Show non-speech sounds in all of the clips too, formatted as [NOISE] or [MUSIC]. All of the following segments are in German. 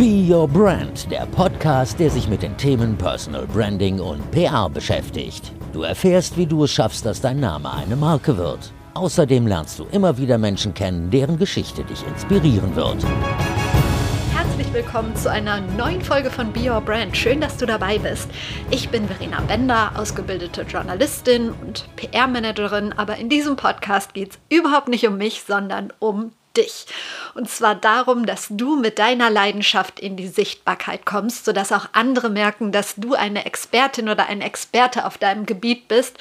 Be Your Brand, der Podcast, der sich mit den Themen Personal Branding und PR beschäftigt. Du erfährst, wie du es schaffst, dass dein Name eine Marke wird. Außerdem lernst du immer wieder Menschen kennen, deren Geschichte dich inspirieren wird. Herzlich willkommen zu einer neuen Folge von Be Your Brand. Schön, dass du dabei bist. Ich bin Verena Bender, ausgebildete Journalistin und PR-Managerin, aber in diesem Podcast geht es überhaupt nicht um mich, sondern um dich. Und zwar darum, dass du mit deiner Leidenschaft in die Sichtbarkeit kommst, sodass auch andere merken, dass du eine Expertin oder ein Experte auf deinem Gebiet bist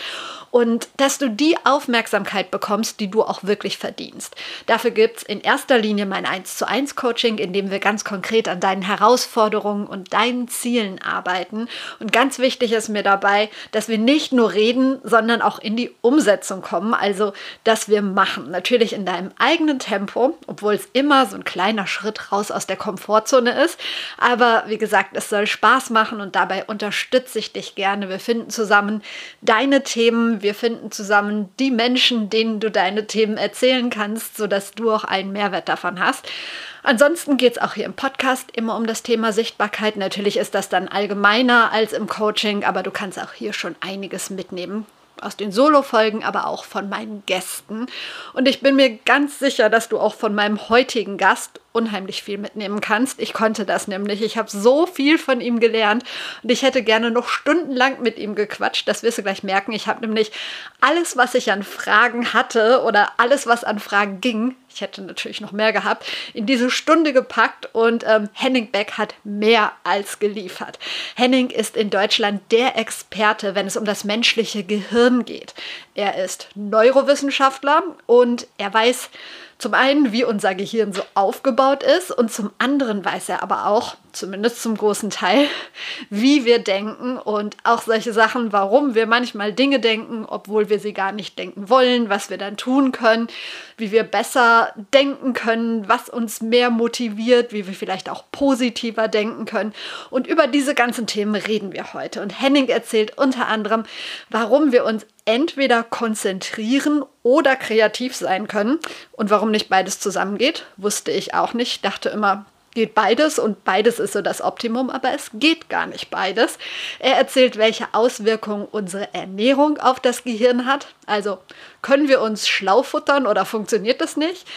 und dass du die Aufmerksamkeit bekommst, die du auch wirklich verdienst. Dafür gibt es in erster Linie mein 1 zu 1 Coaching, in dem wir ganz konkret an deinen Herausforderungen und deinen Zielen arbeiten. Und ganz wichtig ist mir dabei, dass wir nicht nur reden, sondern auch in die Umsetzung kommen, also dass wir machen. Natürlich in deinem eigenen Tempo, obwohl es immer so ein kleiner Schritt raus aus der Komfortzone ist. Aber wie gesagt, es soll Spaß machen und dabei unterstütze ich dich gerne. Wir finden zusammen deine Themen, wir finden zusammen die Menschen, denen du deine Themen erzählen kannst, sodass du auch einen Mehrwert davon hast. Ansonsten geht es auch hier im Podcast immer um das Thema Sichtbarkeit. Natürlich ist das dann allgemeiner als im Coaching, aber du kannst auch hier schon einiges mitnehmen aus den Solo-Folgen, aber auch von meinen Gästen. Und ich bin mir ganz sicher, dass du auch von meinem heutigen Gast unheimlich viel mitnehmen kannst. Ich konnte das nämlich. Ich habe so viel von ihm gelernt und ich hätte gerne noch stundenlang mit ihm gequatscht. Das wirst du gleich merken. Ich habe nämlich alles, was ich an Fragen hatte oder alles, was an Fragen ging, ich hätte natürlich noch mehr gehabt, in diese Stunde gepackt und ähm, Henning Beck hat mehr als geliefert. Henning ist in Deutschland der Experte, wenn es um das menschliche Gehirn geht. Er ist Neurowissenschaftler und er weiß, zum einen, wie unser Gehirn so aufgebaut ist und zum anderen weiß er aber auch, zumindest zum großen Teil, wie wir denken und auch solche Sachen, warum wir manchmal Dinge denken, obwohl wir sie gar nicht denken wollen, was wir dann tun können, wie wir besser denken können, was uns mehr motiviert, wie wir vielleicht auch positiver denken können. Und über diese ganzen Themen reden wir heute. Und Henning erzählt unter anderem, warum wir uns entweder konzentrieren oder kreativ sein können. Und warum nicht beides zusammengeht, wusste ich auch nicht. Ich dachte immer, geht beides und beides ist so das Optimum, aber es geht gar nicht beides. Er erzählt, welche Auswirkungen unsere Ernährung auf das Gehirn hat. Also können wir uns schlau futtern oder funktioniert das nicht?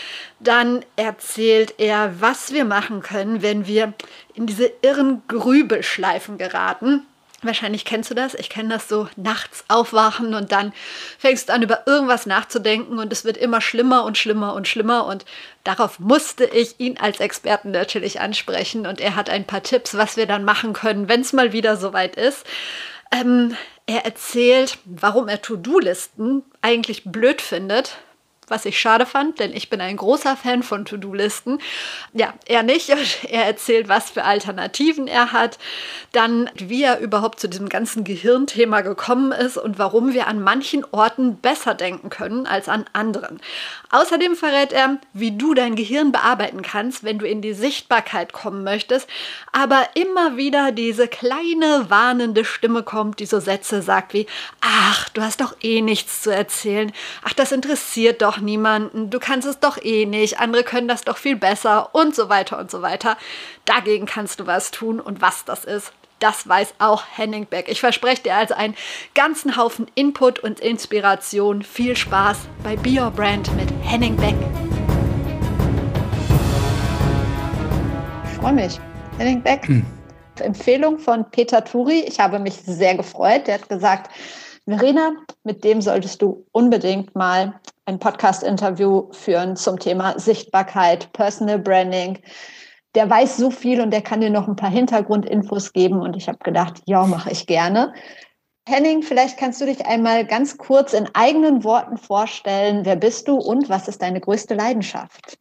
Dann erzählt er, was wir machen können, wenn wir in diese irren Grübelschleifen geraten. Wahrscheinlich kennst du das. Ich kenne das so nachts aufwachen und dann fängst du an, über irgendwas nachzudenken und es wird immer schlimmer und schlimmer und schlimmer. Und darauf musste ich ihn als Experten natürlich ansprechen. Und er hat ein paar Tipps, was wir dann machen können, wenn es mal wieder soweit ist. Ähm, er erzählt, warum er To-Do-Listen eigentlich blöd findet, was ich schade fand, denn ich bin ein großer Fan von To-Do-Listen. Ja, er nicht. [LAUGHS] Er erzählt, was für Alternativen er hat, dann wie er überhaupt zu diesem ganzen Gehirnthema gekommen ist und warum wir an manchen Orten besser denken können als an anderen. Außerdem verrät er, wie du dein Gehirn bearbeiten kannst, wenn du in die Sichtbarkeit kommen möchtest, aber immer wieder diese kleine warnende Stimme kommt, die so Sätze sagt wie, ach, du hast doch eh nichts zu erzählen, ach, das interessiert doch niemanden, du kannst es doch eh nicht, andere können das doch viel besser und so weiter und so weiter. Dagegen kannst du was tun und was das ist, das weiß auch Henning Beck. Ich verspreche dir also einen ganzen Haufen Input und Inspiration. Viel Spaß bei Be Your Brand mit Henning Beck. Ich freue mich. Henning Beck. Hm. Empfehlung von Peter Turi. Ich habe mich sehr gefreut. Der hat gesagt, Verena, mit dem solltest du unbedingt mal ein Podcast-Interview führen zum Thema Sichtbarkeit, Personal Branding. Der weiß so viel und der kann dir noch ein paar Hintergrundinfos geben. Und ich habe gedacht, ja, mache ich gerne. Henning, vielleicht kannst du dich einmal ganz kurz in eigenen Worten vorstellen. Wer bist du und was ist deine größte Leidenschaft?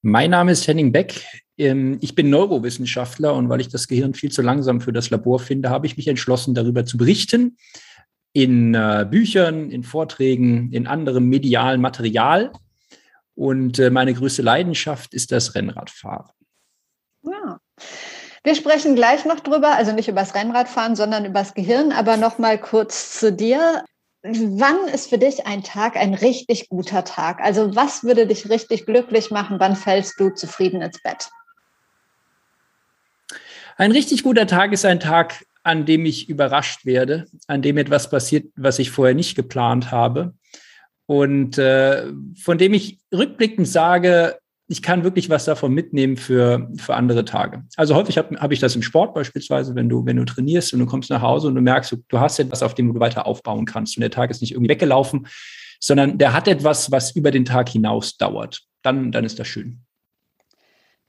Mein Name ist Henning Beck. Ähm, ich bin Neurowissenschaftler und weil ich das Gehirn viel zu langsam für das Labor finde, habe ich mich entschlossen, darüber zu berichten in äh, Büchern, in Vorträgen, in anderem medialen Material. Und äh, meine größte Leidenschaft ist das Rennradfahren. Ja. Wir sprechen gleich noch drüber, also nicht über das Rennradfahren, sondern über das Gehirn, aber noch mal kurz zu dir. Wann ist für dich ein Tag ein richtig guter Tag? Also was würde dich richtig glücklich machen? Wann fällst du zufrieden ins Bett? Ein richtig guter Tag ist ein Tag, an dem ich überrascht werde, an dem etwas passiert, was ich vorher nicht geplant habe. Und äh, von dem ich rückblickend sage, ich kann wirklich was davon mitnehmen für, für andere Tage. Also häufig habe hab ich das im Sport beispielsweise, wenn du, wenn du trainierst und du kommst nach Hause und du merkst, du hast etwas, auf dem du weiter aufbauen kannst und der Tag ist nicht irgendwie weggelaufen, sondern der hat etwas, was über den Tag hinaus dauert. Dann, dann ist das schön.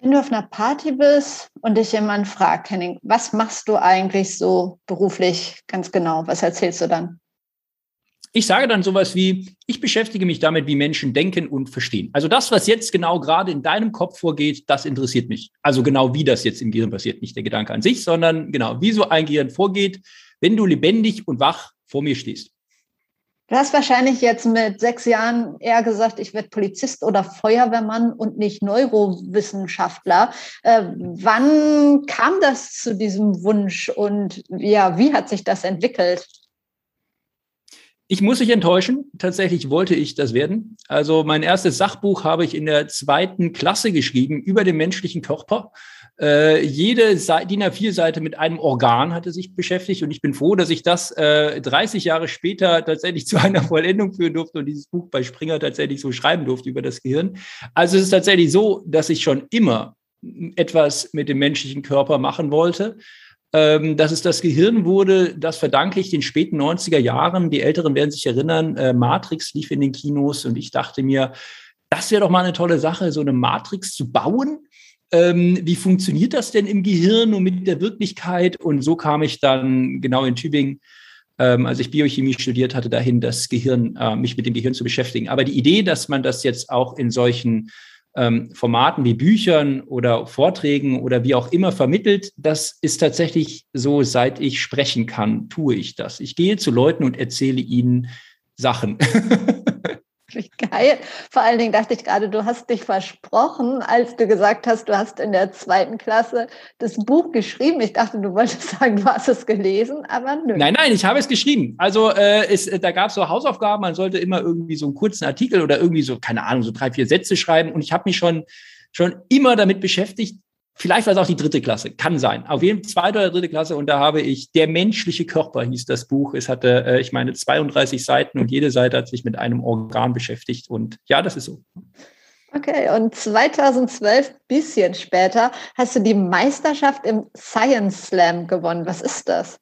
Wenn du auf einer Party bist und dich jemand fragt, Henning, was machst du eigentlich so beruflich ganz genau? Was erzählst du dann? Ich sage dann sowas wie, ich beschäftige mich damit, wie Menschen denken und verstehen. Also das, was jetzt genau gerade in deinem Kopf vorgeht, das interessiert mich. Also genau wie das jetzt im Gehirn passiert, nicht der Gedanke an sich, sondern genau, wie so ein Gehirn vorgeht, wenn du lebendig und wach vor mir stehst. Du hast wahrscheinlich jetzt mit sechs Jahren eher gesagt, ich werde Polizist oder Feuerwehrmann und nicht Neurowissenschaftler. Äh, wann kam das zu diesem Wunsch und ja, wie hat sich das entwickelt? Ich muss dich enttäuschen. Tatsächlich wollte ich das werden. Also mein erstes Sachbuch habe ich in der zweiten Klasse geschrieben über den menschlichen Körper. Äh, jede DIN A4-Seite mit einem Organ hatte sich beschäftigt und ich bin froh, dass ich das äh, 30 Jahre später tatsächlich [LAUGHS] zu einer Vollendung führen durfte und dieses Buch bei Springer tatsächlich so schreiben durfte über das Gehirn. Also es ist tatsächlich so, dass ich schon immer etwas mit dem menschlichen Körper machen wollte. Ähm, dass es das Gehirn wurde, das verdanke ich den späten 90er Jahren. Die Älteren werden sich erinnern, äh, Matrix lief in den Kinos und ich dachte mir, das wäre doch mal eine tolle Sache, so eine Matrix zu bauen ähm, wie funktioniert das denn im Gehirn und mit der Wirklichkeit? Und so kam ich dann genau in Tübingen, ähm, als ich Biochemie studiert hatte, dahin, das Gehirn, äh, mich mit dem Gehirn zu beschäftigen. Aber die Idee, dass man das jetzt auch in solchen ähm, Formaten wie Büchern oder Vorträgen oder wie auch immer vermittelt, das ist tatsächlich so, seit ich sprechen kann, tue ich das. Ich gehe zu Leuten und erzähle ihnen Sachen. [LAUGHS] Geil. Vor allen Dingen dachte ich gerade, du hast dich versprochen, als du gesagt hast, du hast in der zweiten Klasse das Buch geschrieben. Ich dachte, du wolltest sagen, du hast es gelesen, aber nö. Nein, nein, ich habe es geschrieben. Also äh, es, da gab es so Hausaufgaben, man sollte immer irgendwie so einen kurzen Artikel oder irgendwie so, keine Ahnung, so drei, vier Sätze schreiben. Und ich habe mich schon, schon immer damit beschäftigt, Vielleicht war es auch die dritte Klasse, kann sein. Auf jeden Fall zweite oder dritte Klasse und da habe ich Der menschliche Körper hieß das Buch. Es hatte, äh, ich meine, 32 Seiten und jede Seite hat sich mit einem Organ beschäftigt und ja, das ist so. Okay, und 2012, bisschen später, hast du die Meisterschaft im Science Slam gewonnen. Was ist das?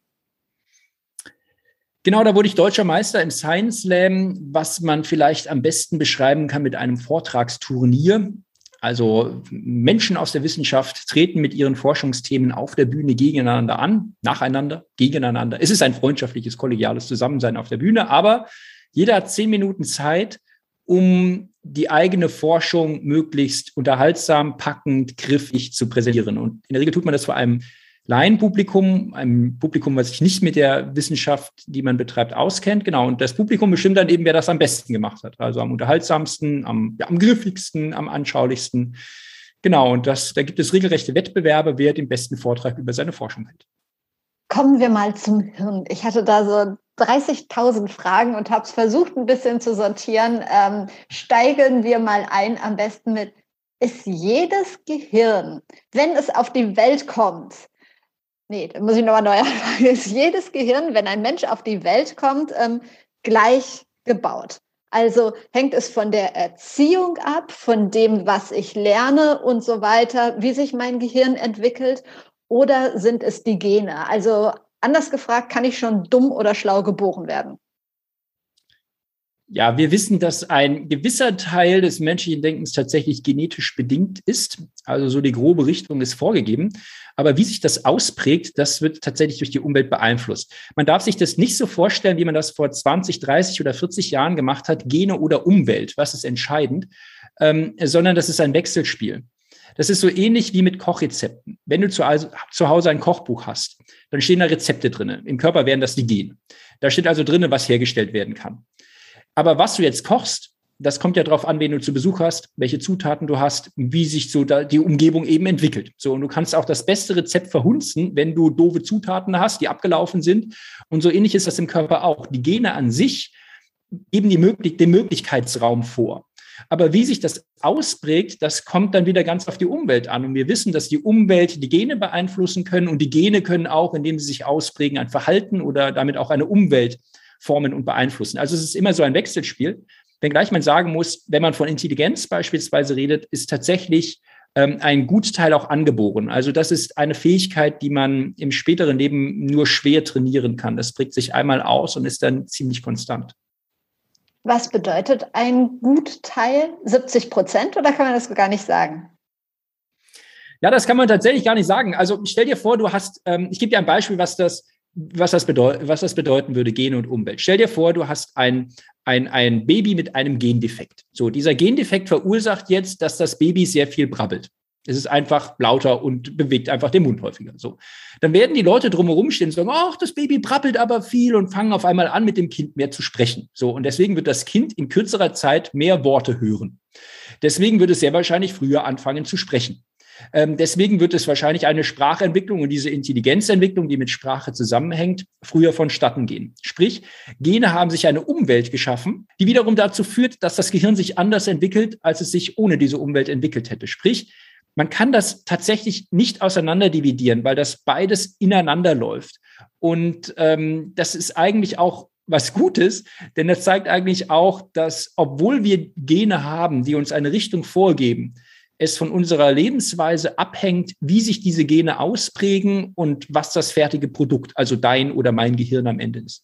Genau, da wurde ich deutscher Meister im Science Slam, was man vielleicht am besten beschreiben kann mit einem Vortragsturnier. Also Menschen aus der Wissenschaft treten mit ihren Forschungsthemen auf der Bühne gegeneinander an, nacheinander, gegeneinander. Es ist ein freundschaftliches, kollegiales Zusammensein auf der Bühne, aber jeder hat zehn Minuten Zeit, um die eigene Forschung möglichst unterhaltsam, packend, griffig zu präsentieren. Und in der Regel tut man das vor einem Laienpublikum, einem Publikum, was sich nicht mit der Wissenschaft, die man betreibt, auskennt. Genau. Und das Publikum bestimmt dann eben, wer das am besten gemacht hat. Also am unterhaltsamsten, am, ja, am griffigsten, am anschaulichsten. Genau. Und das, da gibt es regelrechte Wettbewerbe, wer den besten Vortrag über seine Forschung hält. Kommen wir mal zum Hirn. Ich hatte da so 30.000 Fragen und habe es versucht, ein bisschen zu sortieren. Ähm, steigen wir mal ein, am besten mit, ist jedes Gehirn, wenn es auf die Welt kommt, Nee, da muss ich nochmal neu [LAUGHS] anfangen. Ist jedes Gehirn, wenn ein Mensch auf die Welt kommt, ähm, gleich gebaut? Also hängt es von der Erziehung ab, von dem, was ich lerne und so weiter, wie sich mein Gehirn entwickelt, oder sind es die Gene? Also anders gefragt, kann ich schon dumm oder schlau geboren werden? Ja, wir wissen, dass ein gewisser Teil des menschlichen Denkens tatsächlich genetisch bedingt ist. Also so die grobe Richtung ist vorgegeben. Aber wie sich das ausprägt, das wird tatsächlich durch die Umwelt beeinflusst. Man darf sich das nicht so vorstellen, wie man das vor 20, 30 oder 40 Jahren gemacht hat, Gene oder Umwelt, was ist entscheidend, ähm, sondern das ist ein Wechselspiel. Das ist so ähnlich wie mit Kochrezepten. Wenn du zu, zu Hause ein Kochbuch hast, dann stehen da Rezepte drin. Im Körper wären das die Gene. Da steht also drin, was hergestellt werden kann. Aber was du jetzt kochst, das kommt ja darauf an, wen du zu Besuch hast, welche Zutaten du hast, wie sich so die Umgebung eben entwickelt. So, und du kannst auch das beste Rezept verhunzen, wenn du doofe Zutaten hast, die abgelaufen sind. Und so ähnlich ist das im Körper auch. Die Gene an sich geben die möglich den Möglichkeitsraum vor. Aber wie sich das ausprägt, das kommt dann wieder ganz auf die Umwelt an. Und wir wissen, dass die Umwelt die Gene beeinflussen können und die Gene können auch, indem sie sich ausprägen, ein Verhalten oder damit auch eine Umwelt formen und beeinflussen. Also es ist immer so ein Wechselspiel. Wenngleich man sagen muss, wenn man von Intelligenz beispielsweise redet, ist tatsächlich ähm, ein Gutteil auch angeboren. Also das ist eine Fähigkeit, die man im späteren Leben nur schwer trainieren kann. Das prägt sich einmal aus und ist dann ziemlich konstant. Was bedeutet ein Gutteil? 70 Prozent oder kann man das gar nicht sagen? Ja, das kann man tatsächlich gar nicht sagen. Also stell dir vor, du hast, ähm, ich gebe dir ein Beispiel, was das, was das, was das bedeuten würde, Gene und Umwelt. Stell dir vor, du hast ein, ein, ein Baby mit einem Gendefekt. So, dieser Gendefekt verursacht jetzt, dass das Baby sehr viel brabbelt. Es ist einfach lauter und bewegt einfach den Mund häufiger. So. Dann werden die Leute drumherum stehen und sagen, ach, das Baby brabbelt aber viel und fangen auf einmal an, mit dem Kind mehr zu sprechen. So. Und deswegen wird das Kind in kürzerer Zeit mehr Worte hören. Deswegen wird es sehr wahrscheinlich früher anfangen zu sprechen. Ähm, deswegen wird es wahrscheinlich eine Sprachentwicklung und diese Intelligenzentwicklung, die mit Sprache zusammenhängt, früher vonstatten gehen. Sprich, Gene haben sich eine Umwelt geschaffen, die wiederum dazu führt, dass das Gehirn sich anders entwickelt, als es sich ohne diese Umwelt entwickelt hätte. Sprich, man kann das tatsächlich nicht auseinander dividieren, weil das beides ineinander läuft. Und ähm, das ist eigentlich auch was Gutes, denn das zeigt eigentlich auch, dass obwohl wir Gene haben, die uns eine Richtung vorgeben, es von unserer Lebensweise abhängt, wie sich diese Gene ausprägen und was das fertige Produkt, also dein oder mein Gehirn am Ende ist.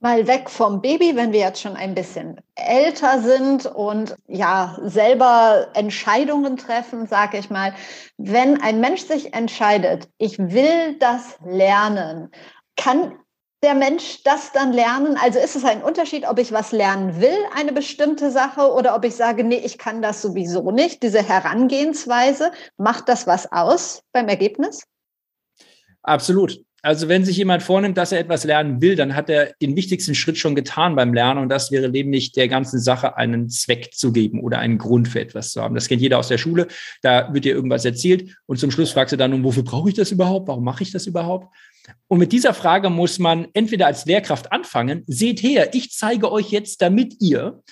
Mal weg vom Baby, wenn wir jetzt schon ein bisschen älter sind und ja selber Entscheidungen treffen, sage ich mal. Wenn ein Mensch sich entscheidet, ich will das lernen, kann der Mensch das dann lernen? Also ist es ein Unterschied, ob ich was lernen will, eine bestimmte Sache, oder ob ich sage, nee, ich kann das sowieso nicht. Diese Herangehensweise, macht das was aus beim Ergebnis? Absolut. Also wenn sich jemand vornimmt, dass er etwas lernen will, dann hat er den wichtigsten Schritt schon getan beim Lernen und das wäre nämlich der ganzen Sache einen Zweck zu geben oder einen Grund für etwas zu haben. Das kennt jeder aus der Schule. Da wird dir irgendwas erzählt und zum Schluss fragst du dann, wofür brauche ich das überhaupt? Warum mache ich das überhaupt? Und mit dieser Frage muss man entweder als Lehrkraft anfangen, seht her, ich zeige euch jetzt, damit ihr,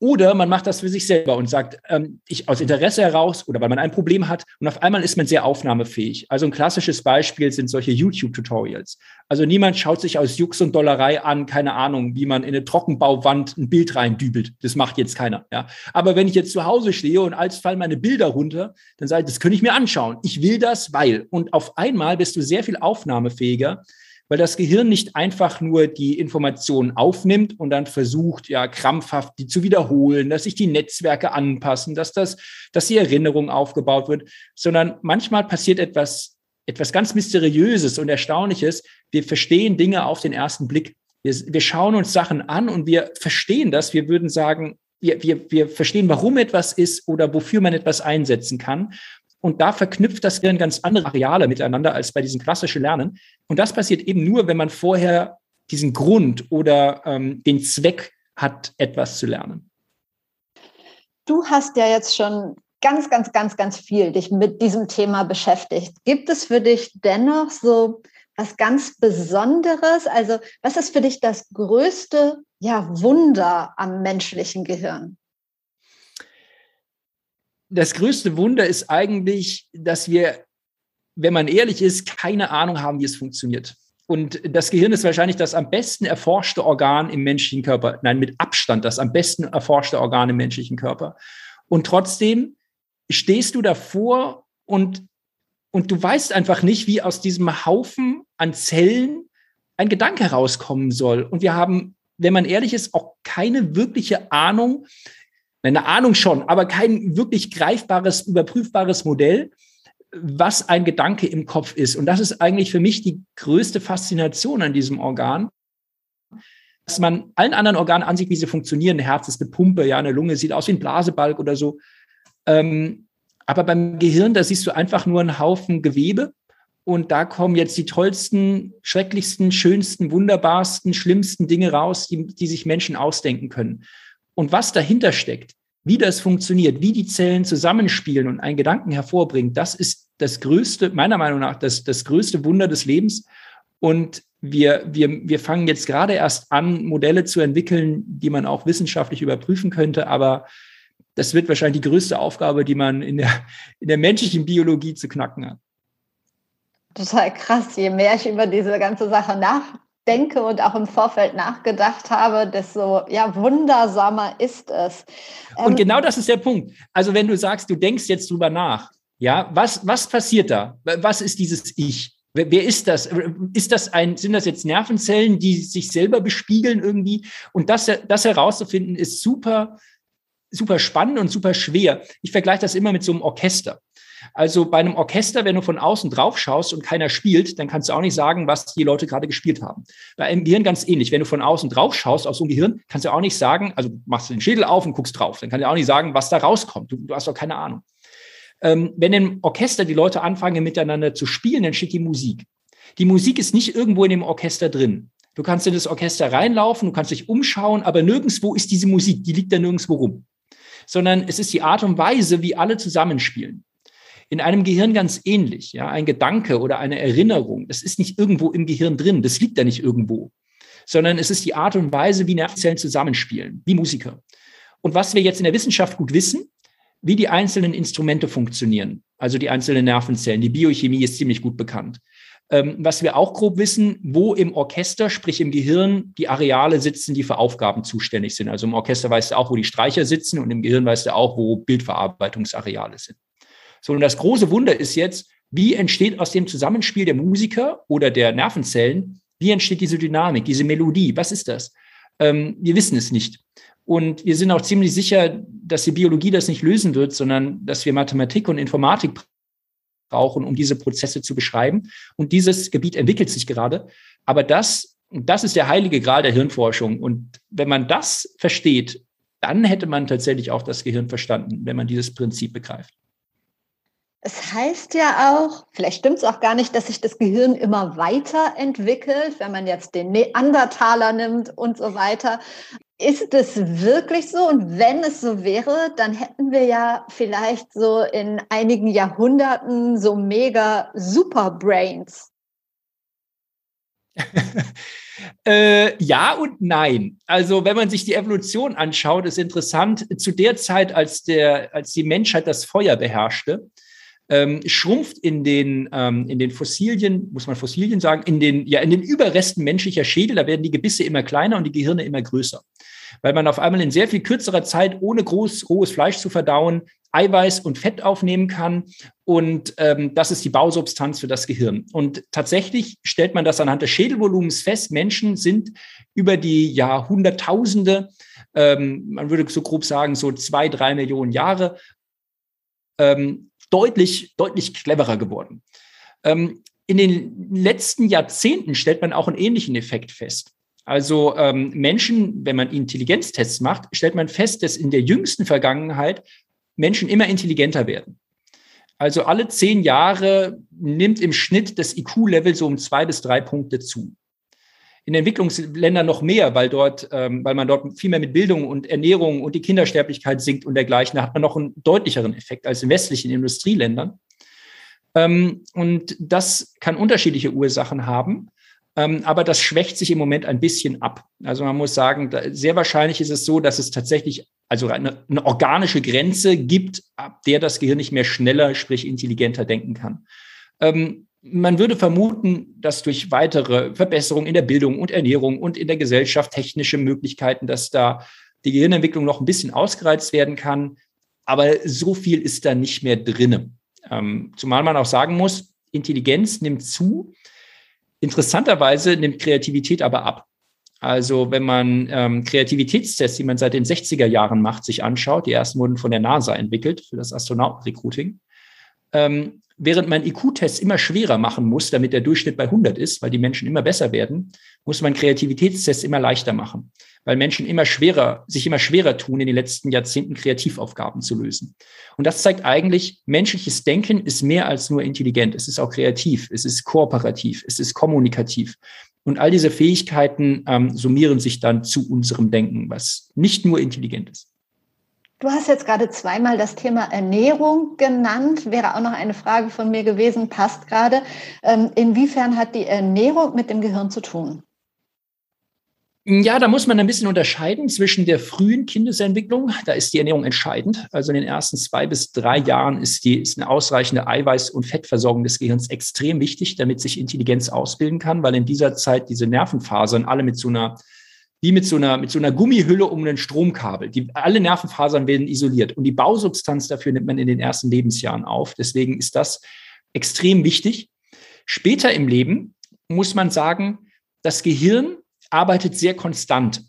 oder man macht das für sich selber und sagt, ähm, ich aus Interesse heraus oder weil man ein Problem hat und auf einmal ist man sehr aufnahmefähig. Also ein klassisches Beispiel sind solche YouTube-Tutorials. Also niemand schaut sich aus Jux und Dollerei an, keine Ahnung, wie man in eine Trockenbauwand ein Bild reindübelt. Das macht jetzt keiner. Ja. Aber wenn ich jetzt zu Hause stehe und als fallen meine Bilder runter, dann sage ich, das könnte ich mir anschauen. Ich will das, weil. Und auf einmal bist du sehr viel aufnahmefähiger weil das Gehirn nicht einfach nur die Informationen aufnimmt und dann versucht, ja, krampfhaft die zu wiederholen, dass sich die Netzwerke anpassen, dass das, dass die Erinnerung aufgebaut wird, sondern manchmal passiert etwas, etwas ganz Mysteriöses und Erstaunliches. Wir verstehen Dinge auf den ersten Blick. Wir, wir schauen uns Sachen an und wir verstehen das. Wir würden sagen, wir, wir, wir verstehen, warum etwas ist oder wofür man etwas einsetzen kann. Und da verknüpft das Gehirn ganz andere Areale miteinander als bei diesem klassischen Lernen. Und das passiert eben nur, wenn man vorher diesen Grund oder ähm, den Zweck hat, etwas zu lernen. Du hast ja jetzt schon ganz, ganz, ganz, ganz viel dich mit diesem Thema beschäftigt. Gibt es für dich dennoch so was ganz Besonderes? Also was ist für dich das größte ja, Wunder am menschlichen Gehirn? Das größte Wunder ist eigentlich, dass wir, wenn man ehrlich ist, keine Ahnung haben, wie es funktioniert. Und das Gehirn ist wahrscheinlich das am besten erforschte Organ im menschlichen Körper. Nein, mit Abstand das am besten erforschte Organ im menschlichen Körper. Und trotzdem stehst du davor und, und du weißt einfach nicht, wie aus diesem Haufen an Zellen ein Gedanke herauskommen soll. Und wir haben, wenn man ehrlich ist, auch keine wirkliche Ahnung, eine Ahnung schon, aber kein wirklich greifbares, überprüfbares Modell, was ein Gedanke im Kopf ist. Und das ist eigentlich für mich die größte Faszination an diesem Organ, dass man allen anderen Organen ansieht, wie sie funktionieren. Ein Herz ist eine Pumpe, ja, eine Lunge sieht aus wie ein Blasebalg oder so. Ähm, aber beim Gehirn, da siehst du einfach nur einen Haufen Gewebe. Und da kommen jetzt die tollsten, schrecklichsten, schönsten, wunderbarsten, schlimmsten Dinge raus, die, die sich Menschen ausdenken können. Und was dahinter steckt, wie das funktioniert, wie die Zellen zusammenspielen und einen Gedanken hervorbringen, das ist das größte, meiner Meinung nach, das, das größte Wunder des Lebens. Und Wir, wir, wir fangen jetzt gerade erst an, Modelle zu entwickeln, die man auch wissenschaftlich überprüfen könnte, aber das wird wahrscheinlich die größte Aufgabe, die man in der, in der menschlichen Biologie zu knacken hat. Total krass. Je mehr ich über diese ganze Sache nachdenke und auch im Vorfeld nachgedacht habe, desto ja, wundersamer ist es. Und ähm, genau das ist der Punkt. Also wenn du sagst, du denkst jetzt drüber nach, ja, was, was passiert da? Was ist dieses Ich? Wer, wer ist das? Ist das ein, sind das jetzt Nervenzellen, die sich selber bespiegeln irgendwie? Und das, das herauszufinden, ist super, super spannend und super schwer. Ich vergleiche das immer mit so einem Orchester. Also bei einem Orchester, wenn du von außen drauf schaust und keiner spielt, dann kannst du auch nicht sagen, was die Leute gerade gespielt haben. Bei einem Gehirn ganz ähnlich. Wenn du von außen drauf schaust auf so ein Gehirn, kannst du auch nicht sagen, also machst du den Schädel auf und guckst drauf. Dann kannst du auch nicht sagen, was da rauskommt. Du, du hast doch keine Ahnung. Ähm, wenn im Orchester die Leute anfangen, miteinander zu spielen, dann steht die Musik. Die Musik ist nicht irgendwo in dem Orchester drin. Du kannst in das Orchester reinlaufen, du kannst dich umschauen, aber nirgendwo ist diese Musik, die liegt da nirgendwo rum. Sondern es ist die Art und Weise, wie alle zusammenspielen. In einem Gehirn ganz ähnlich, ja, ein Gedanke oder eine Erinnerung, das ist nicht irgendwo im Gehirn drin, das liegt da nicht irgendwo, sondern es ist die Art und Weise, wie Nervenzellen zusammenspielen, wie Musiker. Und was wir jetzt in der Wissenschaft gut wissen, wie die einzelnen Instrumente funktionieren, also die einzelnen Nervenzellen. Die Biochemie ist ziemlich gut bekannt. Ähm, was wir auch grob wissen, wo im Orchester, sprich im Gehirn, die Areale sitzen, die für Aufgaben zuständig sind. Also im Orchester weißt du auch, wo die Streicher sitzen und im Gehirn weißt du auch, wo Bildverarbeitungsareale sind. So, und das große Wunder ist jetzt, wie entsteht aus dem Zusammenspiel der Musiker oder der Nervenzellen, wie entsteht diese Dynamik, diese Melodie? Was ist das? Ähm, wir wissen es nicht. Und wir sind auch ziemlich sicher, dass die Biologie das nicht lösen wird, sondern dass wir Mathematik und Informatik brauchen, um diese Prozesse zu beschreiben. Und dieses Gebiet entwickelt sich gerade. Aber das, das ist der heilige Gral der Hirnforschung. Und wenn man das versteht, dann hätte man tatsächlich auch das Gehirn verstanden, wenn man dieses Prinzip begreift. Es heißt ja auch, vielleicht stimmt es auch gar nicht, dass sich das Gehirn immer weiterentwickelt, wenn man jetzt den Neandertaler nimmt und so weiter. Ist es wirklich so? Und wenn es so wäre, dann hätten wir ja vielleicht so in einigen Jahrhunderten so mega Superbrains. [LAUGHS] äh, ja und nein. Also wenn man sich die Evolution anschaut, ist interessant. Zu der Zeit, als, der, als die Menschheit das Feuer beherrschte, ähm, schrumpft in den, ähm, in den Fossilien, muss man Fossilien sagen, in den, ja, in den Überresten menschlicher Schädel, da werden die Gebisse immer kleiner und die Gehirne immer größer. Weil man auf einmal in sehr viel kürzerer Zeit, ohne groß, rohes Fleisch zu verdauen, Eiweiß und Fett aufnehmen kann. Und ähm, das ist die Bausubstanz für das Gehirn. Und tatsächlich stellt man das anhand des Schädelvolumens fest. Menschen sind über die Jahrhunderttausende, ähm, man würde so grob sagen, so zwei, drei Millionen Jahre, ähm, deutlich, deutlich cleverer geworden. Ähm, in den letzten Jahrzehnten stellt man auch einen ähnlichen Effekt fest. Also ähm, Menschen, wenn man Intelligenztests macht, stellt man fest, dass in der jüngsten Vergangenheit Menschen immer intelligenter werden. Also alle zehn Jahre nimmt im Schnitt das IQ-Level so um zwei bis drei Punkte zu in Entwicklungsländern noch mehr, weil dort, ähm, weil man dort viel mehr mit Bildung und Ernährung und die Kindersterblichkeit sinkt und dergleichen. Da hat man noch einen deutlicheren Effekt als in westlichen Industrieländern. Ähm, und das kann unterschiedliche Ursachen haben. Ähm, aber das schwächt sich im Moment ein bisschen ab. Also man muss sagen, sehr wahrscheinlich ist es so, dass es tatsächlich also eine, eine organische Grenze gibt, ab der das Gehirn nicht mehr schneller, sprich intelligenter denken kann. Ähm, man würde vermuten, dass durch weitere Verbesserungen in der Bildung und Ernährung und in der Gesellschaft technische Möglichkeiten, dass da die Gehirnentwicklung noch ein bisschen ausgereizt werden kann. Aber so viel ist da nicht mehr drinne. Ähm, zumal man auch sagen muss, Intelligenz nimmt zu. Interessanterweise nimmt Kreativität aber ab. Also wenn man ähm, Kreativitätstests, die man seit den 60er Jahren macht, sich anschaut, die ersten wurden von der NASA entwickelt für das Astronautenrecruiting, ähm, während man IQ-Tests immer schwerer machen muss, damit der Durchschnitt bei 100 ist, weil die Menschen immer besser werden, muss man Kreativitätstests immer leichter machen, weil Menschen immer schwerer, sich immer schwerer tun, in den letzten Jahrzehnten Kreativaufgaben zu lösen. Und das zeigt eigentlich, menschliches Denken ist mehr als nur intelligent. Es ist auch kreativ, es ist kooperativ, es ist kommunikativ. Und all diese Fähigkeiten ähm, summieren sich dann zu unserem Denken, was nicht nur intelligent ist. Du hast jetzt gerade zweimal das Thema Ernährung genannt. Wäre auch noch eine Frage von mir gewesen, passt gerade. Ähm, inwiefern hat die Ernährung mit dem Gehirn zu tun? Ja, da muss man ein bisschen unterscheiden zwischen der frühen Kindesentwicklung. Da ist die Ernährung entscheidend. Also in den ersten zwei bis drei Jahren ist, die, ist eine ausreichende Eiweiß- und Fettversorgung des Gehirns extrem wichtig, damit sich Intelligenz ausbilden kann, weil in dieser Zeit diese Nervenfasern alle mit so einer wie mit so einer, mit so einer Gummihülle um ein Stromkabel. Die, alle Nervenfasern werden isoliert und die Bausubstanz dafür nimmt man in den ersten Lebensjahren auf. Deswegen ist das extrem wichtig. Später im Leben muss man sagen, das Gehirn arbeitet sehr konstant.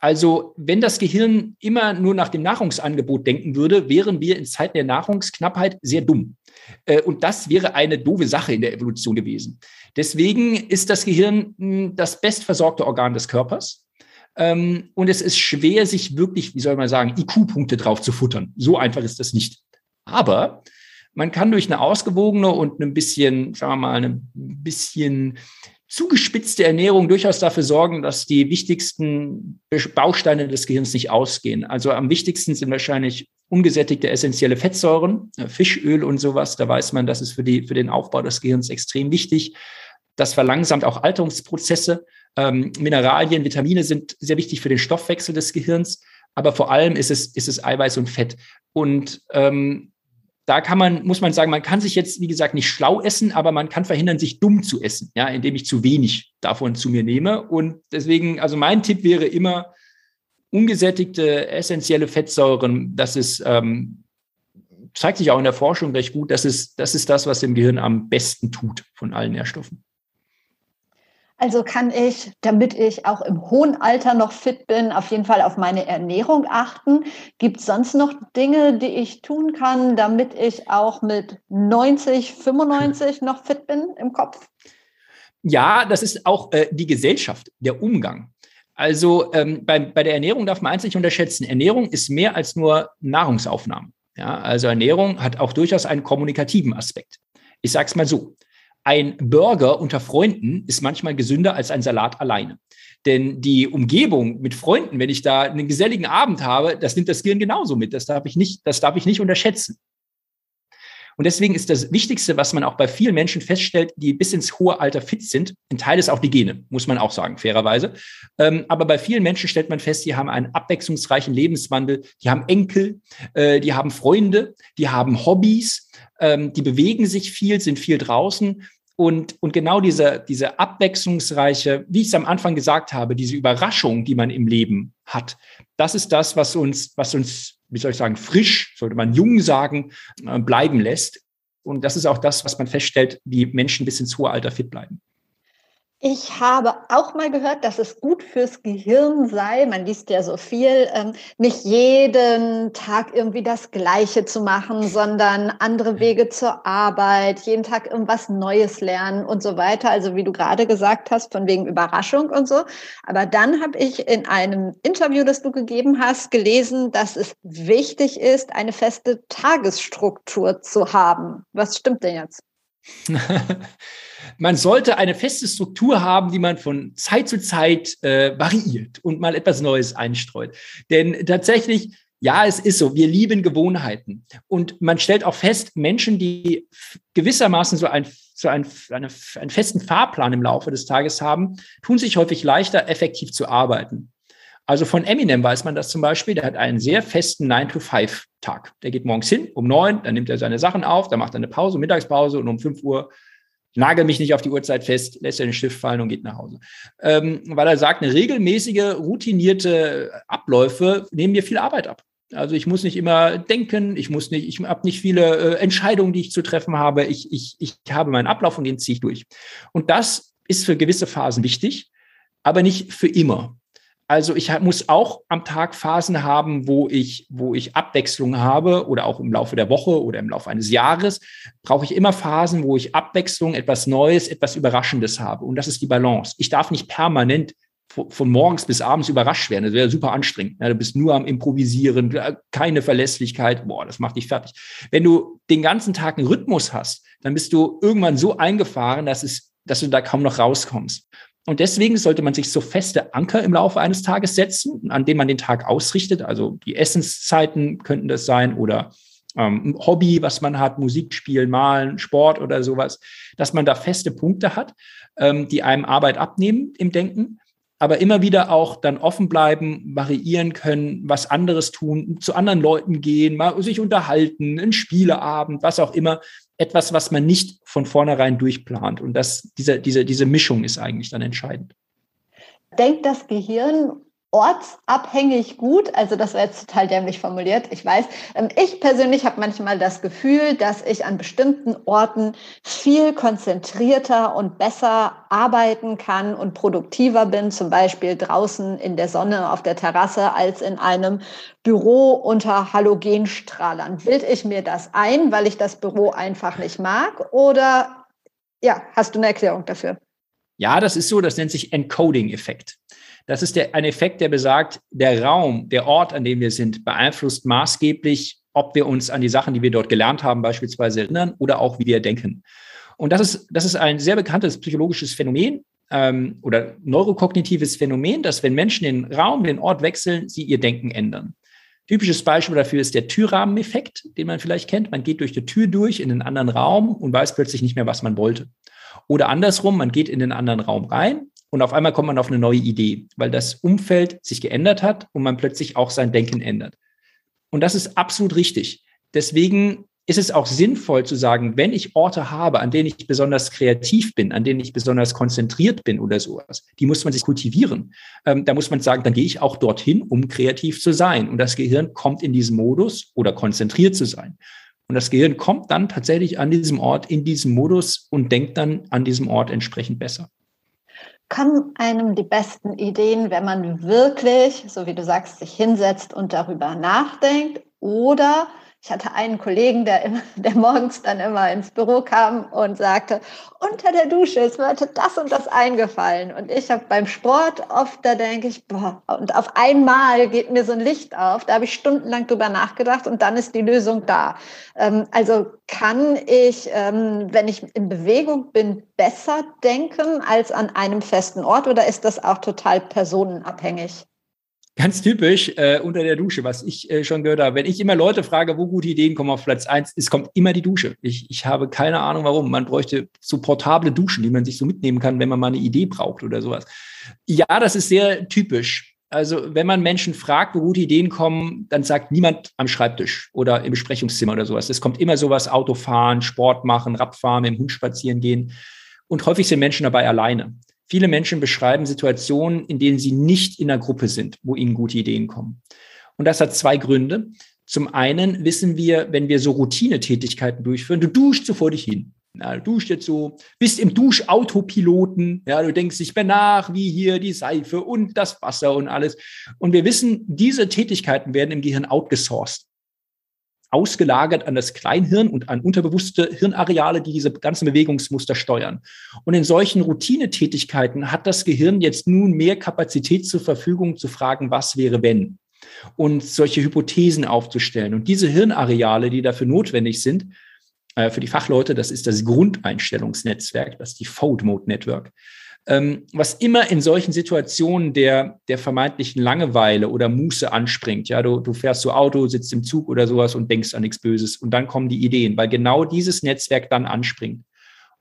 Also wenn das Gehirn immer nur nach dem Nahrungsangebot denken würde, wären wir in Zeiten der Nahrungsknappheit sehr dumm. Äh, und das wäre eine doofe Sache in der Evolution gewesen. Deswegen ist das Gehirn hm, das bestversorgte Organ des Körpers. Ähm, und es ist schwer, sich wirklich, wie soll man sagen, IQ-Punkte drauf zu futtern. So einfach ist das nicht. Aber man kann durch eine ausgewogene und ein bisschen, sagen wir mal, ein bisschen zugespitzte Ernährung durchaus dafür sorgen, dass die wichtigsten Bausteine des Gehirns nicht ausgehen. Also am wichtigsten sind wahrscheinlich ungesättigte essentielle Fettsäuren, äh, Fischöl und sowas. Da weiß man, das ist für, die, für den Aufbau des Gehirns extrem wichtig. Das verlangsamt auch Alterungsprozesse. Ähm, Mineralien, Vitamine sind sehr wichtig für den Stoffwechsel des Gehirns. Aber vor allem ist es, ist es Eiweiß und Fett. Und ähm, da kann man, muss man sagen, man kann sich jetzt, wie gesagt, nicht schlau essen, aber man kann verhindern, sich dumm zu essen, ja, indem ich zu wenig davon zu mir nehme. Und deswegen, also mein Tipp wäre immer, ungesättigte essentielle Fettsäuren, das ist, ähm, zeigt sich auch in der Forschung recht gut, das ist, das ist das, was dem Gehirn am besten tut von allen Nährstoffen. Also kann ich, damit ich auch im hohen Alter noch fit bin, auf jeden Fall auf meine Ernährung achten. Gibt es sonst noch Dinge, die ich tun kann, damit ich auch mit 90, 95 [LAUGHS] noch fit bin im Kopf? Ja, das ist auch äh, die Gesellschaft, der Umgang. Also ähm, bei, bei der Ernährung darf man eins nicht unterschätzen. Ernährung ist mehr als nur Nahrungsaufnahmen. Ja, also Ernährung hat auch durchaus einen kommunikativen Aspekt. Ich sage es mal so ein Burger unter Freunden ist manchmal gesünder als ein Salat alleine. Denn die Umgebung mit Freunden, wenn ich da einen geselligen Abend habe, das nimmt das Gehirn genauso mit. Das darf ich nicht, das darf ich nicht unterschätzen. Und deswegen ist das Wichtigste, was man auch bei vielen Menschen feststellt, die bis ins hohe Alter fit sind, ein Teil ist auch die Gene, muss man auch sagen, fairerweise. Ähm, aber bei vielen Menschen stellt man fest, die haben einen abwechslungsreichen Lebenswandel, die haben Enkel, äh, die haben Freunde, die haben Hobbys, ähm, die bewegen sich viel, sind viel draußen. Und, und genau diese, diese abwechslungsreiche, wie ich es am Anfang gesagt habe, diese Überraschung, die man im Leben hat, das ist das, was uns, was uns, wie soll ich sagen, frisch, sollte man jung sagen, äh, bleiben lässt. Und das ist auch das, was man feststellt, wie Menschen bis ins hohe Alter fit bleiben. Ich habe auch mal gehört, dass es gut fürs Gehirn sei, man liest ja so viel, ähm, nicht jeden Tag irgendwie das Gleiche zu machen, sondern andere Wege zur Arbeit, jeden Tag irgendwas Neues lernen und so weiter. Also wie du gerade gesagt hast, von wegen Überraschung und so. Aber dann habe ich in einem Interview, das du gegeben hast, gelesen, dass es wichtig ist, eine feste Tagesstruktur zu haben. Was stimmt denn jetzt? [LAUGHS] man sollte eine feste Struktur haben, die man von Zeit zu Zeit äh, variiert und mal etwas Neues einstreut. Denn tatsächlich, ja, es ist so, wir lieben Gewohnheiten. Und man stellt auch fest, Menschen, die gewissermaßen so, ein, so ein, eine, einen festen Fahrplan im Laufe des Tages haben, tun sich häufig leichter, effektiv zu arbeiten. Also von Eminem weiß man das zum Beispiel, der hat einen sehr festen 9-to-5-Tag. Der geht morgens hin um neun, dann nimmt er seine Sachen auf, dann macht er eine Pause, Mittagspause und um fünf Uhr nagel mich nicht auf die Uhrzeit fest, lässt er den Stift fallen und geht nach Hause. Ähm, weil er sagt, eine regelmäßige, routinierte Abläufe nehmen mir viel Arbeit ab. Also ich muss nicht immer denken, ich muss nicht, ich habe nicht viele äh, Entscheidungen, die ich zu treffen habe. Ich, ich, ich habe meinen Ablauf und den ziehe ich durch. Und das ist für gewisse Phasen wichtig, aber nicht für immer. Also ich muss auch am Tag Phasen haben, wo ich, wo ich Abwechslung habe oder auch im Laufe der Woche oder im Laufe eines Jahres brauche ich immer Phasen, wo ich Abwechslung, etwas Neues, etwas Überraschendes habe. Und das ist die Balance. Ich darf nicht permanent von morgens bis abends überrascht werden. Das wäre super anstrengend. Ja, du bist nur am Improvisieren, keine Verlässlichkeit. Boah, das macht dich fertig. Wenn du den ganzen Tag einen Rhythmus hast, dann bist du irgendwann so eingefahren, dass es, dass du da kaum noch rauskommst. Und deswegen sollte man sich so feste Anker im Laufe eines Tages setzen, an denen man den Tag ausrichtet. Also die Essenszeiten könnten das sein oder ähm, Hobby, was man hat, Musik spielen, malen, Sport oder sowas, dass man da feste Punkte hat, ähm, die einem Arbeit abnehmen im Denken, aber immer wieder auch dann offen bleiben, variieren können, was anderes tun, zu anderen Leuten gehen, mal sich unterhalten, ein Spieleabend, was auch immer. Etwas, was man nicht von vornherein durchplant. Und das, diese, diese, diese Mischung ist eigentlich dann entscheidend. Denkt das Gehirn ortsabhängig gut. Also das war jetzt total dämlich formuliert, ich weiß. Ähm, ich persönlich habe manchmal das Gefühl, dass ich an bestimmten Orten viel konzentrierter und besser arbeiten kann und produktiver bin, zum Beispiel draußen in der Sonne auf der Terrasse als in einem Büro unter Halogenstrahlern. Bild ich mir das ein, weil ich das Büro einfach nicht mag? Oder ja, hast du eine Erklärung dafür? Ja, das ist so, das nennt sich Encoding-Effekt. Das ist der, ein Effekt, der besagt, der Raum, der Ort, an dem wir sind, beeinflusst maßgeblich, ob wir uns an die Sachen, die wir dort gelernt haben, beispielsweise erinnern oder auch wie wir denken. Und das ist, das ist ein sehr bekanntes psychologisches Phänomen ähm, oder neurokognitives Phänomen, dass wenn Menschen den Raum, den Ort wechseln, sie ihr Denken ändern. Typisches Beispiel dafür ist der Türrahmeneffekt, den man vielleicht kennt. Man geht durch die Tür durch in einen anderen Raum und weiß plötzlich nicht mehr, was man wollte. Oder andersrum, man geht in den anderen Raum rein und auf einmal kommt man auf eine neue Idee, weil das Umfeld sich geändert hat und man plötzlich auch sein Denken ändert. Und das ist absolut richtig. Deswegen ist es auch sinnvoll zu sagen, wenn ich Orte habe, an denen ich besonders kreativ bin, an denen ich besonders konzentriert bin oder sowas, die muss man sich kultivieren. Ähm, da muss man sagen, dann gehe ich auch dorthin, um kreativ zu sein. Und das Gehirn kommt in diesen Modus oder konzentriert zu sein. Und das Gehirn kommt dann tatsächlich an diesem Ort in diesem Modus und denkt dann an diesem Ort entsprechend besser. Kommen einem die besten Ideen, wenn man wirklich, so wie du sagst, sich hinsetzt und darüber nachdenkt oder ich hatte einen Kollegen, der, immer, [LAUGHS] der morgens dann immer ins Büro kam und sagte, unter der Dusche ist mir heute das und das eingefallen. Und ich habe beim Sport oft, da denke ich, boah, und auf einmal geht mir so ein Licht auf. Da habe ich stundenlang drüber nachgedacht und dann ist die Lösung da. Ähm, also kann ich, ähm, wenn ich in Bewegung bin, besser denken als an einem festen Ort oder ist das auch total personenabhängig? Ganz typisch äh, unter der Dusche, was ich äh, schon gehört habe. Wenn ich immer Leute frage, wo gute Ideen kommen auf Platz eins, es kommt immer die Dusche. Ich, ich habe keine Ahnung warum. Man bräuchte so portable Duschen, die man sich so mitnehmen kann, wenn man mal eine Idee braucht oder sowas. Ja, das ist sehr typisch. Also wenn man Menschen fragt, wo gute Ideen kommen, dann sagt niemand am Schreibtisch oder im Besprechungszimmer oder sowas. Es kommt immer sowas, Autofahren, Sport machen, Radfahren, mit dem Hund spazieren gehen. Und häufig sind Menschen dabei alleine. Viele Menschen beschreiben Situationen, in denen sie nicht in einer Gruppe sind, wo ihnen gute Ideen kommen. Und das hat zwei Gründe. Zum einen wissen wir, wenn wir so Routinetätigkeiten durchführen, du duschst so vor dich hin. Ja, du duschst jetzt so, bist im Duschautopiloten, ja, du denkst nicht mehr nach, wie hier die Seife und das Wasser und alles. Und wir wissen, diese Tätigkeiten werden im Gehirn outgesourced ausgelagert an das Kleinhirn und an unterbewusste Hirnareale, die diese ganzen Bewegungsmuster steuern. Und in solchen Routinetätigkeiten hat das Gehirn jetzt nun mehr Kapazität zur Verfügung zu fragen, was wäre wenn? Und solche Hypothesen aufzustellen. Und diese Hirnareale, die dafür notwendig sind, äh, für die Fachleute, das ist das Grundeinstellungsnetzwerk, das Default Mode Network ähm, was immer in solchen Situationen der, der vermeintlichen Langeweile oder Muße anspringt. Ja, du, du fährst so Auto, sitzt im Zug oder sowas und denkst an nichts Böses und dann kommen die Ideen, weil genau dieses Netzwerk dann anspringt.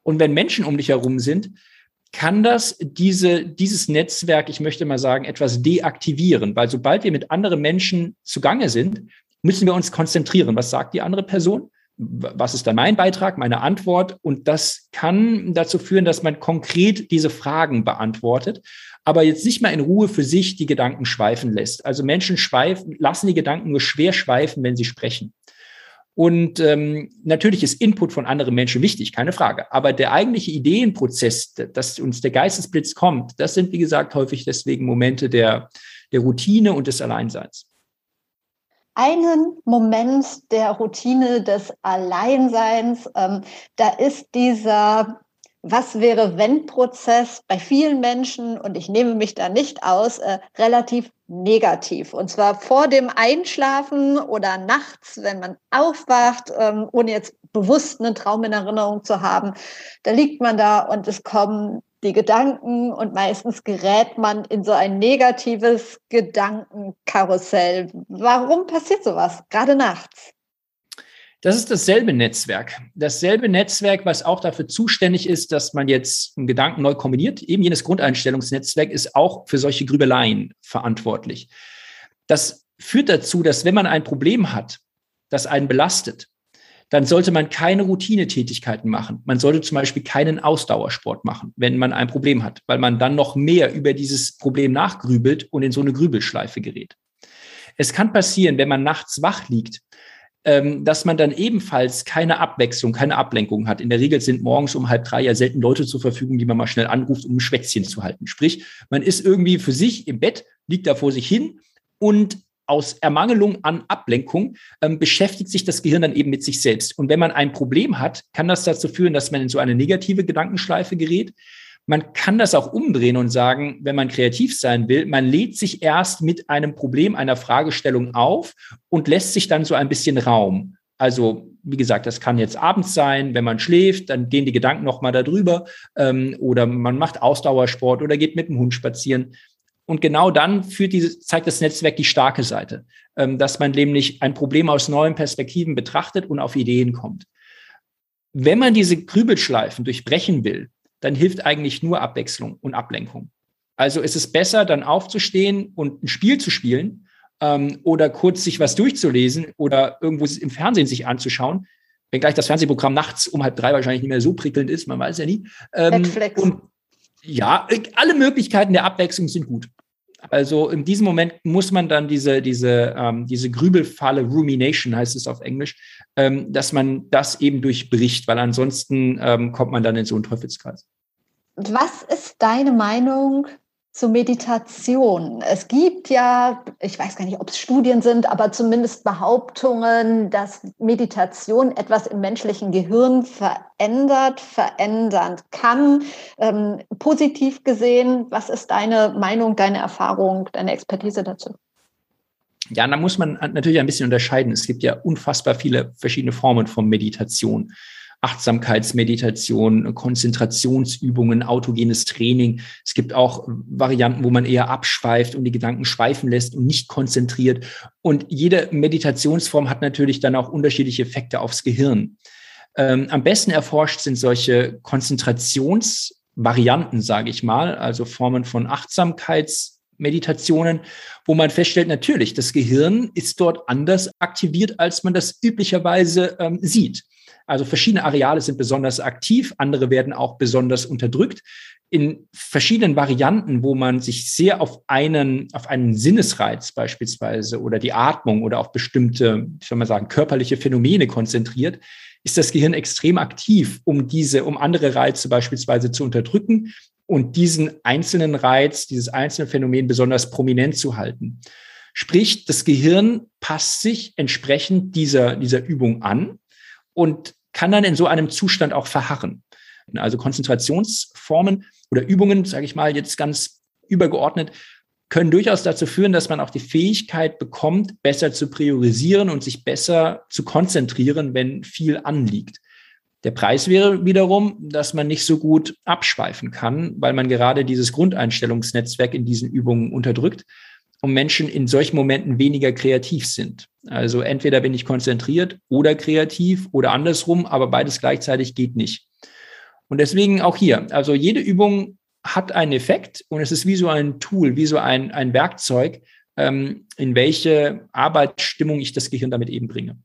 Und wenn Menschen um dich herum sind, kann das diese, dieses Netzwerk, ich möchte mal sagen, etwas deaktivieren, weil sobald wir mit anderen Menschen zugange sind, müssen wir uns konzentrieren. Was sagt die andere Person? Was ist dann mein Beitrag, meine Antwort? Und das kann dazu führen, dass man konkret diese Fragen beantwortet, aber jetzt nicht mal in Ruhe für sich die Gedanken schweifen lässt. Also Menschen schweifen, lassen die Gedanken nur schwer schweifen, wenn sie sprechen. Und ähm, natürlich ist Input von anderen Menschen wichtig, keine Frage. Aber der eigentliche Ideenprozess, dass uns der Geistesblitz kommt, das sind, wie gesagt, häufig deswegen Momente der, der Routine und des Alleinseins einen Moment der Routine des Alleinseins. Ähm, da ist dieser was wäre wenn Prozess bei vielen Menschen, und ich nehme mich da nicht aus, äh, relativ negativ. Und zwar vor dem Einschlafen oder nachts, wenn man aufwacht, ähm, ohne jetzt bewusst einen Traum in Erinnerung zu haben. Da liegt man da und es kommen die Gedanken und meistens gerät man in so ein negatives Gedankenkarussell. Warum passiert sowas, gerade nachts? Das ist dasselbe Netzwerk. Dasselbe Netzwerk, was auch dafür zuständig ist, dass man jetzt einen Gedanken neu kombiniert. Eben jenes Grundeinstellungsnetzwerk ist auch für solche Grübeleien verantwortlich. Das führt dazu, dass wenn man ein Problem hat, das einen belastet, dann sollte man keine Routinetätigkeiten machen. Man sollte zum Beispiel keinen Ausdauersport machen, wenn man ein Problem hat, weil man dann noch mehr über dieses Problem nachgrübelt und in so eine Grübelschleife gerät. Es kann passieren, wenn man nachts wach liegt, ähm, dass man dann ebenfalls keine Abwechslung, keine Ablenkung hat. In der Regel sind morgens um halb drei ja selten Leute zur Verfügung, die man mal schnell anruft, um ein Schwätzchen zu halten. Sprich, man ist irgendwie für sich im Bett, liegt da vor sich hin und aus Ermangelung an Ablenkung ähm, beschäftigt sich das Gehirn dann eben mit sich selbst. Und wenn man ein Problem hat, kann das dazu führen, dass man in so eine negative Gedankenschleife gerät. Man kann das auch umdrehen und sagen, wenn man kreativ sein will, man lädt sich erst mit einem Problem, einer Fragestellung auf und lässt sich dann so ein bisschen Raum. Also, wie gesagt, das kann jetzt abends sein, wenn man schläft, dann gehen die Gedanken nochmal darüber. Ähm, oder man macht Ausdauersport oder geht mit dem Hund spazieren. Und genau dann führt diese, zeigt das Netzwerk die starke Seite, ähm, dass man nämlich ein Problem aus neuen Perspektiven betrachtet und auf Ideen kommt. Wenn man diese Grübelschleifen durchbrechen will, dann hilft eigentlich nur Abwechslung und Ablenkung. Also ist es besser, dann aufzustehen und ein Spiel zu spielen ähm, oder kurz sich was durchzulesen oder irgendwo im Fernsehen sich anzuschauen, wenngleich das Fernsehprogramm nachts um halb drei wahrscheinlich nicht mehr so prickelnd ist, man weiß ja nie. Ähm, Netflix. Und ja, alle Möglichkeiten der Abwechslung sind gut. Also in diesem Moment muss man dann diese, diese, ähm, diese Grübelfalle, Rumination heißt es auf Englisch, ähm, dass man das eben durchbricht, weil ansonsten ähm, kommt man dann in so einen Teufelskreis. Was ist deine Meinung zur Meditation. Es gibt ja, ich weiß gar nicht, ob es Studien sind, aber zumindest Behauptungen, dass Meditation etwas im menschlichen Gehirn verändert, verändern kann. Ähm, positiv gesehen, was ist deine Meinung, deine Erfahrung, deine Expertise dazu? Ja, da muss man natürlich ein bisschen unterscheiden. Es gibt ja unfassbar viele verschiedene Formen von Meditation. Achtsamkeitsmeditation, Konzentrationsübungen, autogenes Training. Es gibt auch Varianten, wo man eher abschweift und die Gedanken schweifen lässt und nicht konzentriert. Und jede Meditationsform hat natürlich dann auch unterschiedliche Effekte aufs Gehirn. Ähm, am besten erforscht sind solche Konzentrationsvarianten, sage ich mal, also Formen von Achtsamkeitsmeditationen, wo man feststellt, natürlich, das Gehirn ist dort anders aktiviert, als man das üblicherweise ähm, sieht. Also verschiedene Areale sind besonders aktiv, andere werden auch besonders unterdrückt. In verschiedenen Varianten, wo man sich sehr auf einen, auf einen Sinnesreiz beispielsweise oder die Atmung oder auf bestimmte, ich soll mal sagen, körperliche Phänomene konzentriert, ist das Gehirn extrem aktiv, um diese, um andere Reize beispielsweise zu unterdrücken und diesen einzelnen Reiz, dieses einzelne Phänomen besonders prominent zu halten. Sprich, das Gehirn passt sich entsprechend dieser, dieser Übung an und kann dann in so einem Zustand auch verharren. Also Konzentrationsformen oder Übungen, sage ich mal jetzt ganz übergeordnet, können durchaus dazu führen, dass man auch die Fähigkeit bekommt, besser zu priorisieren und sich besser zu konzentrieren, wenn viel anliegt. Der Preis wäre wiederum, dass man nicht so gut abschweifen kann, weil man gerade dieses Grundeinstellungsnetzwerk in diesen Übungen unterdrückt und Menschen in solchen Momenten weniger kreativ sind. Also entweder bin ich konzentriert oder kreativ oder andersrum, aber beides gleichzeitig geht nicht. Und deswegen auch hier, also jede Übung hat einen Effekt und es ist wie so ein Tool, wie so ein, ein Werkzeug, ähm, in welche Arbeitsstimmung ich das Gehirn damit eben bringe.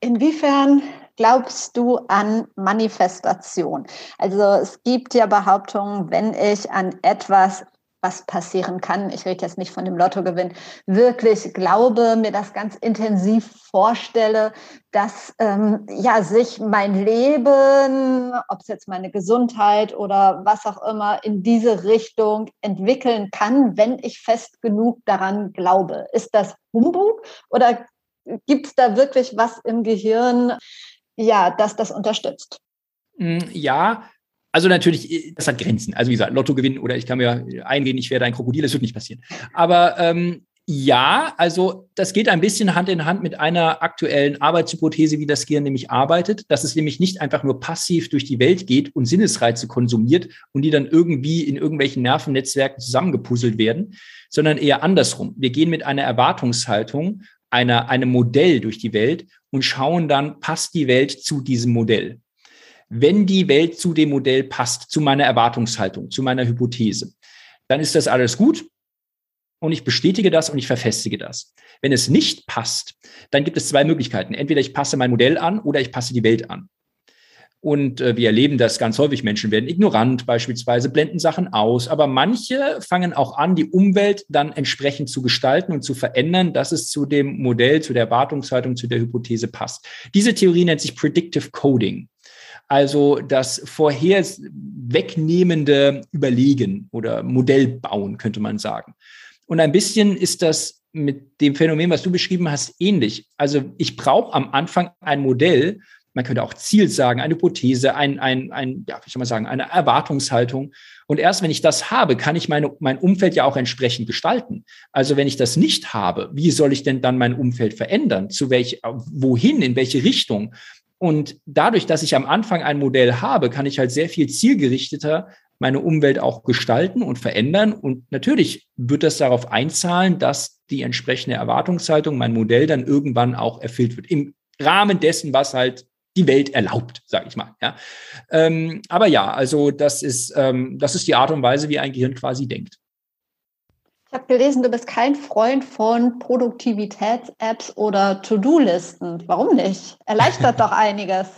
Inwiefern glaubst du an Manifestation? Also es gibt ja Behauptungen, wenn ich an etwas was passieren kann, ich rede jetzt nicht von dem Lottogewinn, wirklich glaube, mir das ganz intensiv vorstelle, dass ähm, ja sich mein Leben, ob es jetzt meine Gesundheit oder was auch immer, in diese Richtung entwickeln kann, wenn ich fest genug daran glaube. Ist das Humbug oder gibt es da wirklich was im Gehirn, ja, das das unterstützt? Hm, ja, also natürlich, äh, das hat Grenzen. Also wie gesagt, Lotto gewinnen oder ich kann mir eingehen, ich werde ein Krokodil, das wird nicht passieren. Aber ähm, Ja, also das geht ein bisschen Hand in Hand mit einer aktuellen Arbeitshypothese, wie das Gehirn nämlich arbeitet, dass es nämlich nicht einfach nur passiv durch die Welt geht und Sinnesreize konsumiert und die dann irgendwie in irgendwelchen Nervennetzwerken zusammengepuzzelt werden, sondern eher andersrum. Wir gehen mit einer Erwartungshaltung, einer, einem Modell durch die Welt und schauen dann, passt die Welt zu diesem Modell? Wenn die Welt zu dem Modell passt, zu meiner Erwartungshaltung, zu meiner Hypothese, dann ist das alles gut und ich bestätige das und ich verfestige das. Wenn es nicht passt, dann gibt es zwei Möglichkeiten. Entweder ich passe mein Modell an oder ich passe die Welt an. Und äh, wir erleben das ganz häufig. Menschen werden ignorant beispielsweise, blenden Sachen aus. Aber manche fangen auch an, die Umwelt dann entsprechend zu gestalten und zu verändern, dass es zu dem Modell, zu der Erwartungshaltung, zu der Hypothese passt. Diese Theorie nennt sich Predictive Coding. Also das vorher wegnehmende Überlegen oder Modell bauen, könnte man sagen. Und ein bisschen ist das mit dem Phänomen, was du beschrieben hast, ähnlich. Also ich brauche am Anfang ein Modell, man könnte auch Ziel sagen, eine Hypothese, ein, ein, ein ja, wie soll man sagen, eine Erwartungshaltung. Und erst wenn ich das habe, kann ich meine, mein Umfeld ja auch entsprechend gestalten. Also wenn ich das nicht habe, wie soll ich denn dann mein Umfeld verändern? Zu welch, wohin, in welche Richtung? Und dadurch, dass ich am Anfang ein Modell habe, kann ich halt sehr viel zielgerichteter meine Umwelt auch gestalten und verändern. Und natürlich wird das darauf einzahlen, dass die entsprechende Erwartungshaltung, mein Modell dann irgendwann auch erfüllt wird. Im Rahmen dessen, was halt die Welt erlaubt, sage ich mal. Ja. Ähm, aber ja, also das ist, ähm, das ist die Art und Weise, wie ein Gehirn quasi denkt. Ich habe gelesen, du bist kein Freund von Produktivitäts-Apps oder To-Do-Listen. Warum nicht? Erleichtert doch [LAUGHS] einiges.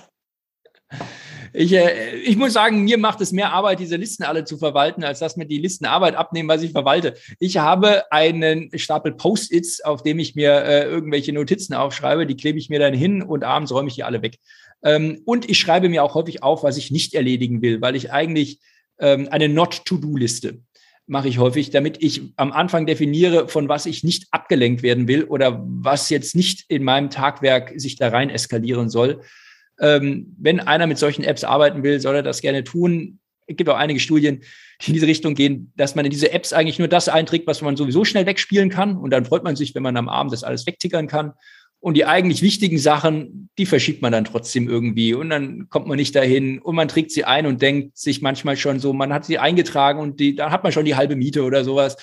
Ich, äh, ich muss sagen, mir macht es mehr Arbeit, diese Listen alle zu verwalten, als dass mir die Listen Arbeit abnehmen, was ich verwalte. Ich habe einen Stapel Post-its, auf dem ich mir äh, irgendwelche Notizen aufschreibe. Die klebe ich mir dann hin und abends räume ich die alle weg. Ähm, und ich schreibe mir auch häufig auf, was ich nicht erledigen will, weil ich eigentlich ähm, eine Not-to-Do-Liste mache ich häufig, damit ich am Anfang definiere, von was ich nicht abgelenkt werden will oder was jetzt nicht in meinem Tagwerk sich da rein eskalieren soll. Ähm, wenn einer mit solchen Apps arbeiten will, soll er das gerne tun. Es gibt auch einige Studien, die in diese Richtung gehen, dass man in diese Apps eigentlich nur das einträgt, was man sowieso schnell wegspielen kann. Und dann freut man sich, wenn man am Abend das alles wegtickern kann. Und die eigentlich wichtigen Sachen, die verschiebt man dann trotzdem irgendwie. Und dann kommt man nicht dahin und man trägt sie ein und denkt sich manchmal schon so, man hat sie eingetragen und die, dann hat man schon die halbe Miete oder sowas.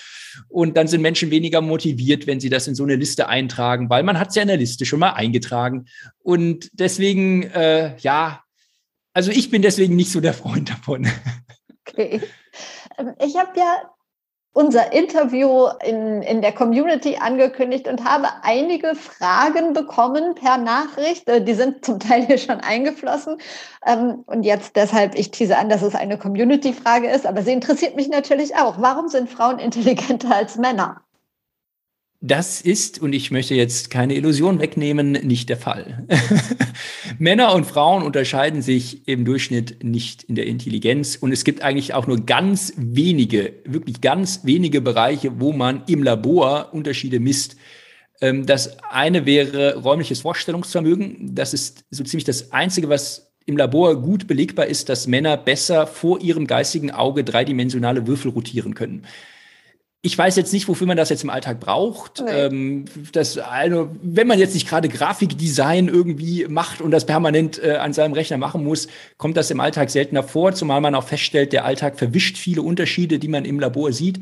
Und dann sind Menschen weniger motiviert, wenn sie das in so eine Liste eintragen, weil man hat es ja in der Liste schon mal eingetragen. Und deswegen, äh, ja, also ich bin deswegen nicht so der Freund davon. Okay. Ähm, ich habe ja unser Interview in, in der Community angekündigt und habe einige Fragen bekommen per Nachricht. Äh, die sind zum Teil hier schon eingeflossen. Ähm, und jetzt deshalb, ich tease an, dass es eine Community-Frage ist, aber sie interessiert mich natürlich auch. Warum sind Frauen intelligenter als Männer? Das ist, und ich möchte jetzt keine Illusion wegnehmen, nicht der Fall. [LAUGHS] Männer und Frauen unterscheiden sich im Durchschnitt nicht in der Intelligenz. Und es gibt eigentlich auch nur ganz wenige, wirklich ganz wenige Bereiche, wo man im Labor Unterschiede misst. Ähm, das eine wäre räumliches Vorstellungsvermögen. Das ist so ziemlich das Einzige, was im Labor gut belegbar ist, dass Männer besser vor ihrem geistigen Auge dreidimensionale Würfel rotieren können. Ich weiß jetzt nicht, wofür man das jetzt im Alltag braucht. Nee. Ähm, das, also, wenn man jetzt nicht gerade Grafikdesign irgendwie macht und das permanent äh, an seinem Rechner machen muss, kommt das im Alltag seltener vor, zumal man auch feststellt, der Alltag verwischt viele Unterschiede, die man im Labor sieht.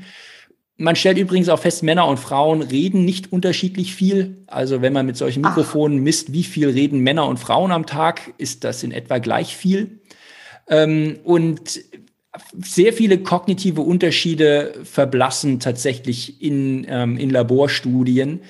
Man stellt übrigens auch fest, Männer und Frauen reden nicht unterschiedlich viel. Also wenn man mit solchen Mikrofonen Ach. misst, wie viel reden Männer und Frauen am Tag, ist das in etwa gleich viel. Ähm, und sehr viele kognitive Unterschiede verblassen tatsächlich in, ähm, in Laborstudien.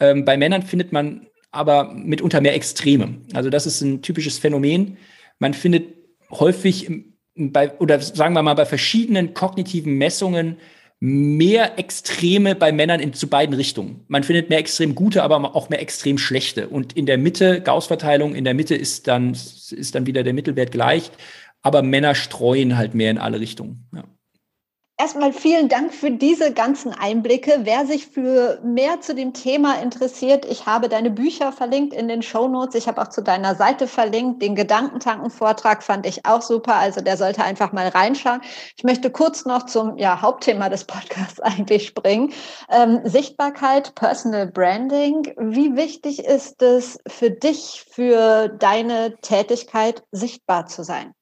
Ähm, bei Männern findet man aber mitunter mehr Extreme. Also das ist ein typisches Phänomen. Man findet häufig bei, oder sagen wir mal, bei verschiedenen kognitiven Messungen mehr Extreme bei Männern in, zu beiden Richtungen. Man findet mehr extrem gute, aber auch mehr extrem schlechte. Und in der Mitte, Gauss-Verteilung, in der Mitte ist dann, ist dann wieder der Mittelwert gleich aber Männer streuen halt mehr in alle Richtungen. Ja. Erstmal vielen Dank für diese ganzen Einblicke. Wer sich für mehr zu dem Thema interessiert, ich habe deine Bücher verlinkt in den Show Notes. Ich habe auch zu deiner Seite verlinkt. Den Gedankentanken-Vortrag fand ich auch super. Also der sollte einfach mal reinschauen. Ich möchte kurz noch zum ja, Hauptthema des Podcasts [LAUGHS] eigentlich springen. Ähm, Sichtbarkeit, Personal Branding. Wie wichtig ist es für dich, für deine Tätigkeit sichtbar zu sein?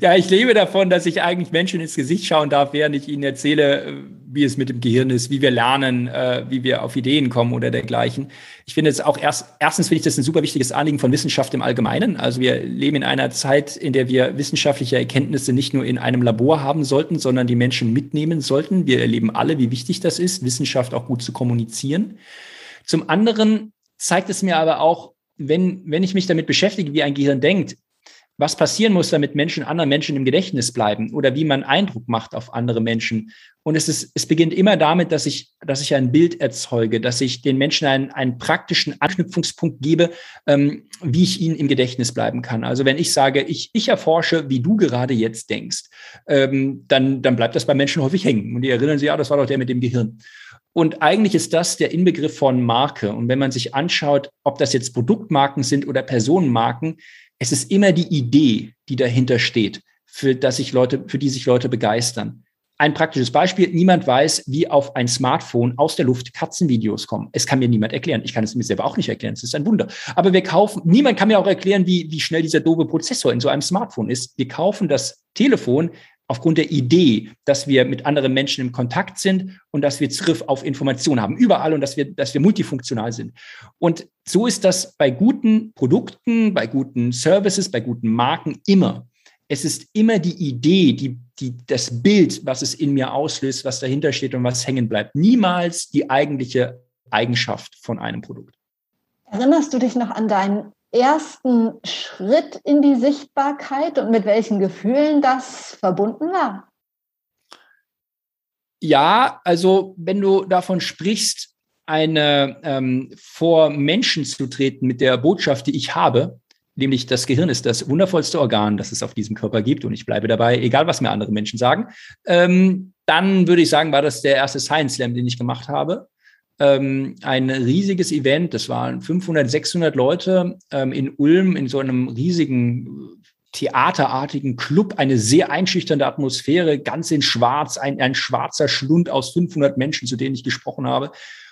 Ja, ich lebe davon, dass ich eigentlich Menschen ins Gesicht schauen darf, während ich ihnen erzähle, äh, wie es mit dem Gehirn ist, wie wir lernen, äh, wie wir auf Ideen kommen oder dergleichen. Ich finde es auch erst, erstens finde ich das ein super wichtiges Anliegen von Wissenschaft im Allgemeinen. Also wir leben in einer Zeit, in der wir wissenschaftliche Erkenntnisse nicht nur in einem Labor haben sollten, sondern die Menschen mitnehmen sollten. Wir erleben alle, wie wichtig das ist, Wissenschaft auch gut zu kommunizieren. Zum anderen zeigt es mir aber auch, wenn, wenn ich mich damit beschäftige, wie ein Gehirn denkt, was passieren muss, damit Menschen anderen Menschen im Gedächtnis bleiben oder wie man Eindruck macht auf andere Menschen. Und es ist, es beginnt immer damit, dass ich, dass ich ein Bild erzeuge, dass ich den Menschen einen, einen praktischen Anknüpfungspunkt gebe, ähm, wie ich ihnen im Gedächtnis bleiben kann. Also wenn ich sage, ich, ich erforsche, wie du gerade jetzt denkst, ähm, dann, dann bleibt das bei Menschen häufig hängen. Und die erinnern sich, ja, das war doch der mit dem Gehirn. Und eigentlich ist das der Inbegriff von Marke. Und wenn man sich anschaut, ob das jetzt Produktmarken sind oder Personenmarken, es ist immer die Idee, die dahinter steht, für, dass sich Leute, für die sich Leute begeistern. Ein praktisches Beispiel. Niemand weiß, wie auf ein Smartphone aus der Luft Katzenvideos kommen. Es kann mir niemand erklären. Ich kann es mir selber auch nicht erklären. Es ist ein Wunder. Aber wir kaufen, niemand kann mir auch erklären, wie, wie schnell dieser doofe Prozessor in so einem Smartphone ist. Wir kaufen das Telefon aufgrund der Idee, dass wir mit anderen Menschen im Kontakt sind und dass wir Zugriff auf Informationen haben, überall und dass wir, dass wir multifunktional sind. Und so ist das bei guten Produkten, bei guten Services, bei guten Marken immer. Es ist immer die Idee, die, die, das Bild, was es in mir auslöst, was dahinter steht und was hängen bleibt. Niemals die eigentliche Eigenschaft von einem Produkt. Erinnerst du dich noch an deinen ersten Schritt in die Sichtbarkeit und mit welchen Gefühlen das verbunden war? Ja, also wenn du davon sprichst, eine ähm, vor Menschen zu treten mit der Botschaft, die ich habe, nämlich das Gehirn ist das wundervollste Organ, das es auf diesem Körper gibt und ich bleibe dabei, egal was mir andere Menschen sagen, ähm, dann würde ich sagen, war das der erste Science Slam, den ich gemacht habe ähm, ein riesiges Event. Das waren 500, 600 Leute ähm, in Ulm in so einem riesigen theaterartigen Club, eine sehr einschüchternde Atmosphäre, ganz in schwarz, ein, ein schwarzer Schlund aus 500 Menschen, zu denen ich gesprochen habe.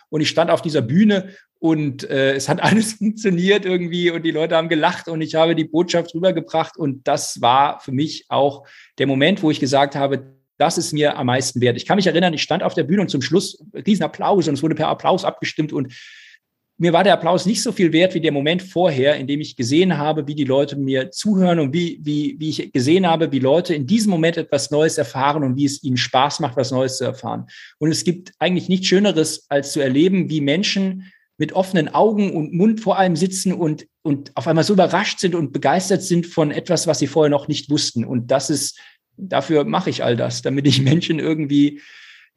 Und ich stand auf dieser Bühne und äh, es hat [LAUGHS] alles funktioniert irgendwie und die Leute haben gelacht und ich habe die Botschaft rübergebracht und das war für mich auch der Moment, wo ich gesagt habe, das ist mir am meisten wert. Ich kann mich erinnern, ich stand auf der Bühne und zum Schluss riesen Applaus und es wurde per Applaus abgestimmt und mir war der Applaus nicht so viel wert wie der Moment vorher, in dem ich gesehen habe, wie die Leute mir zuhören und wie, wie, wie ich gesehen habe, wie Leute in diesem Moment etwas Neues erfahren und wie es ihnen Spaß macht, was Neues zu erfahren. Und es gibt eigentlich nichts Schöneres, als zu erleben, wie Menschen mit offenen Augen und Mund vor allem sitzen und, und auf einmal so überrascht sind und begeistert sind von etwas, was sie vorher noch nicht wussten. Und das ist dafür mache ich all das, damit ich Menschen irgendwie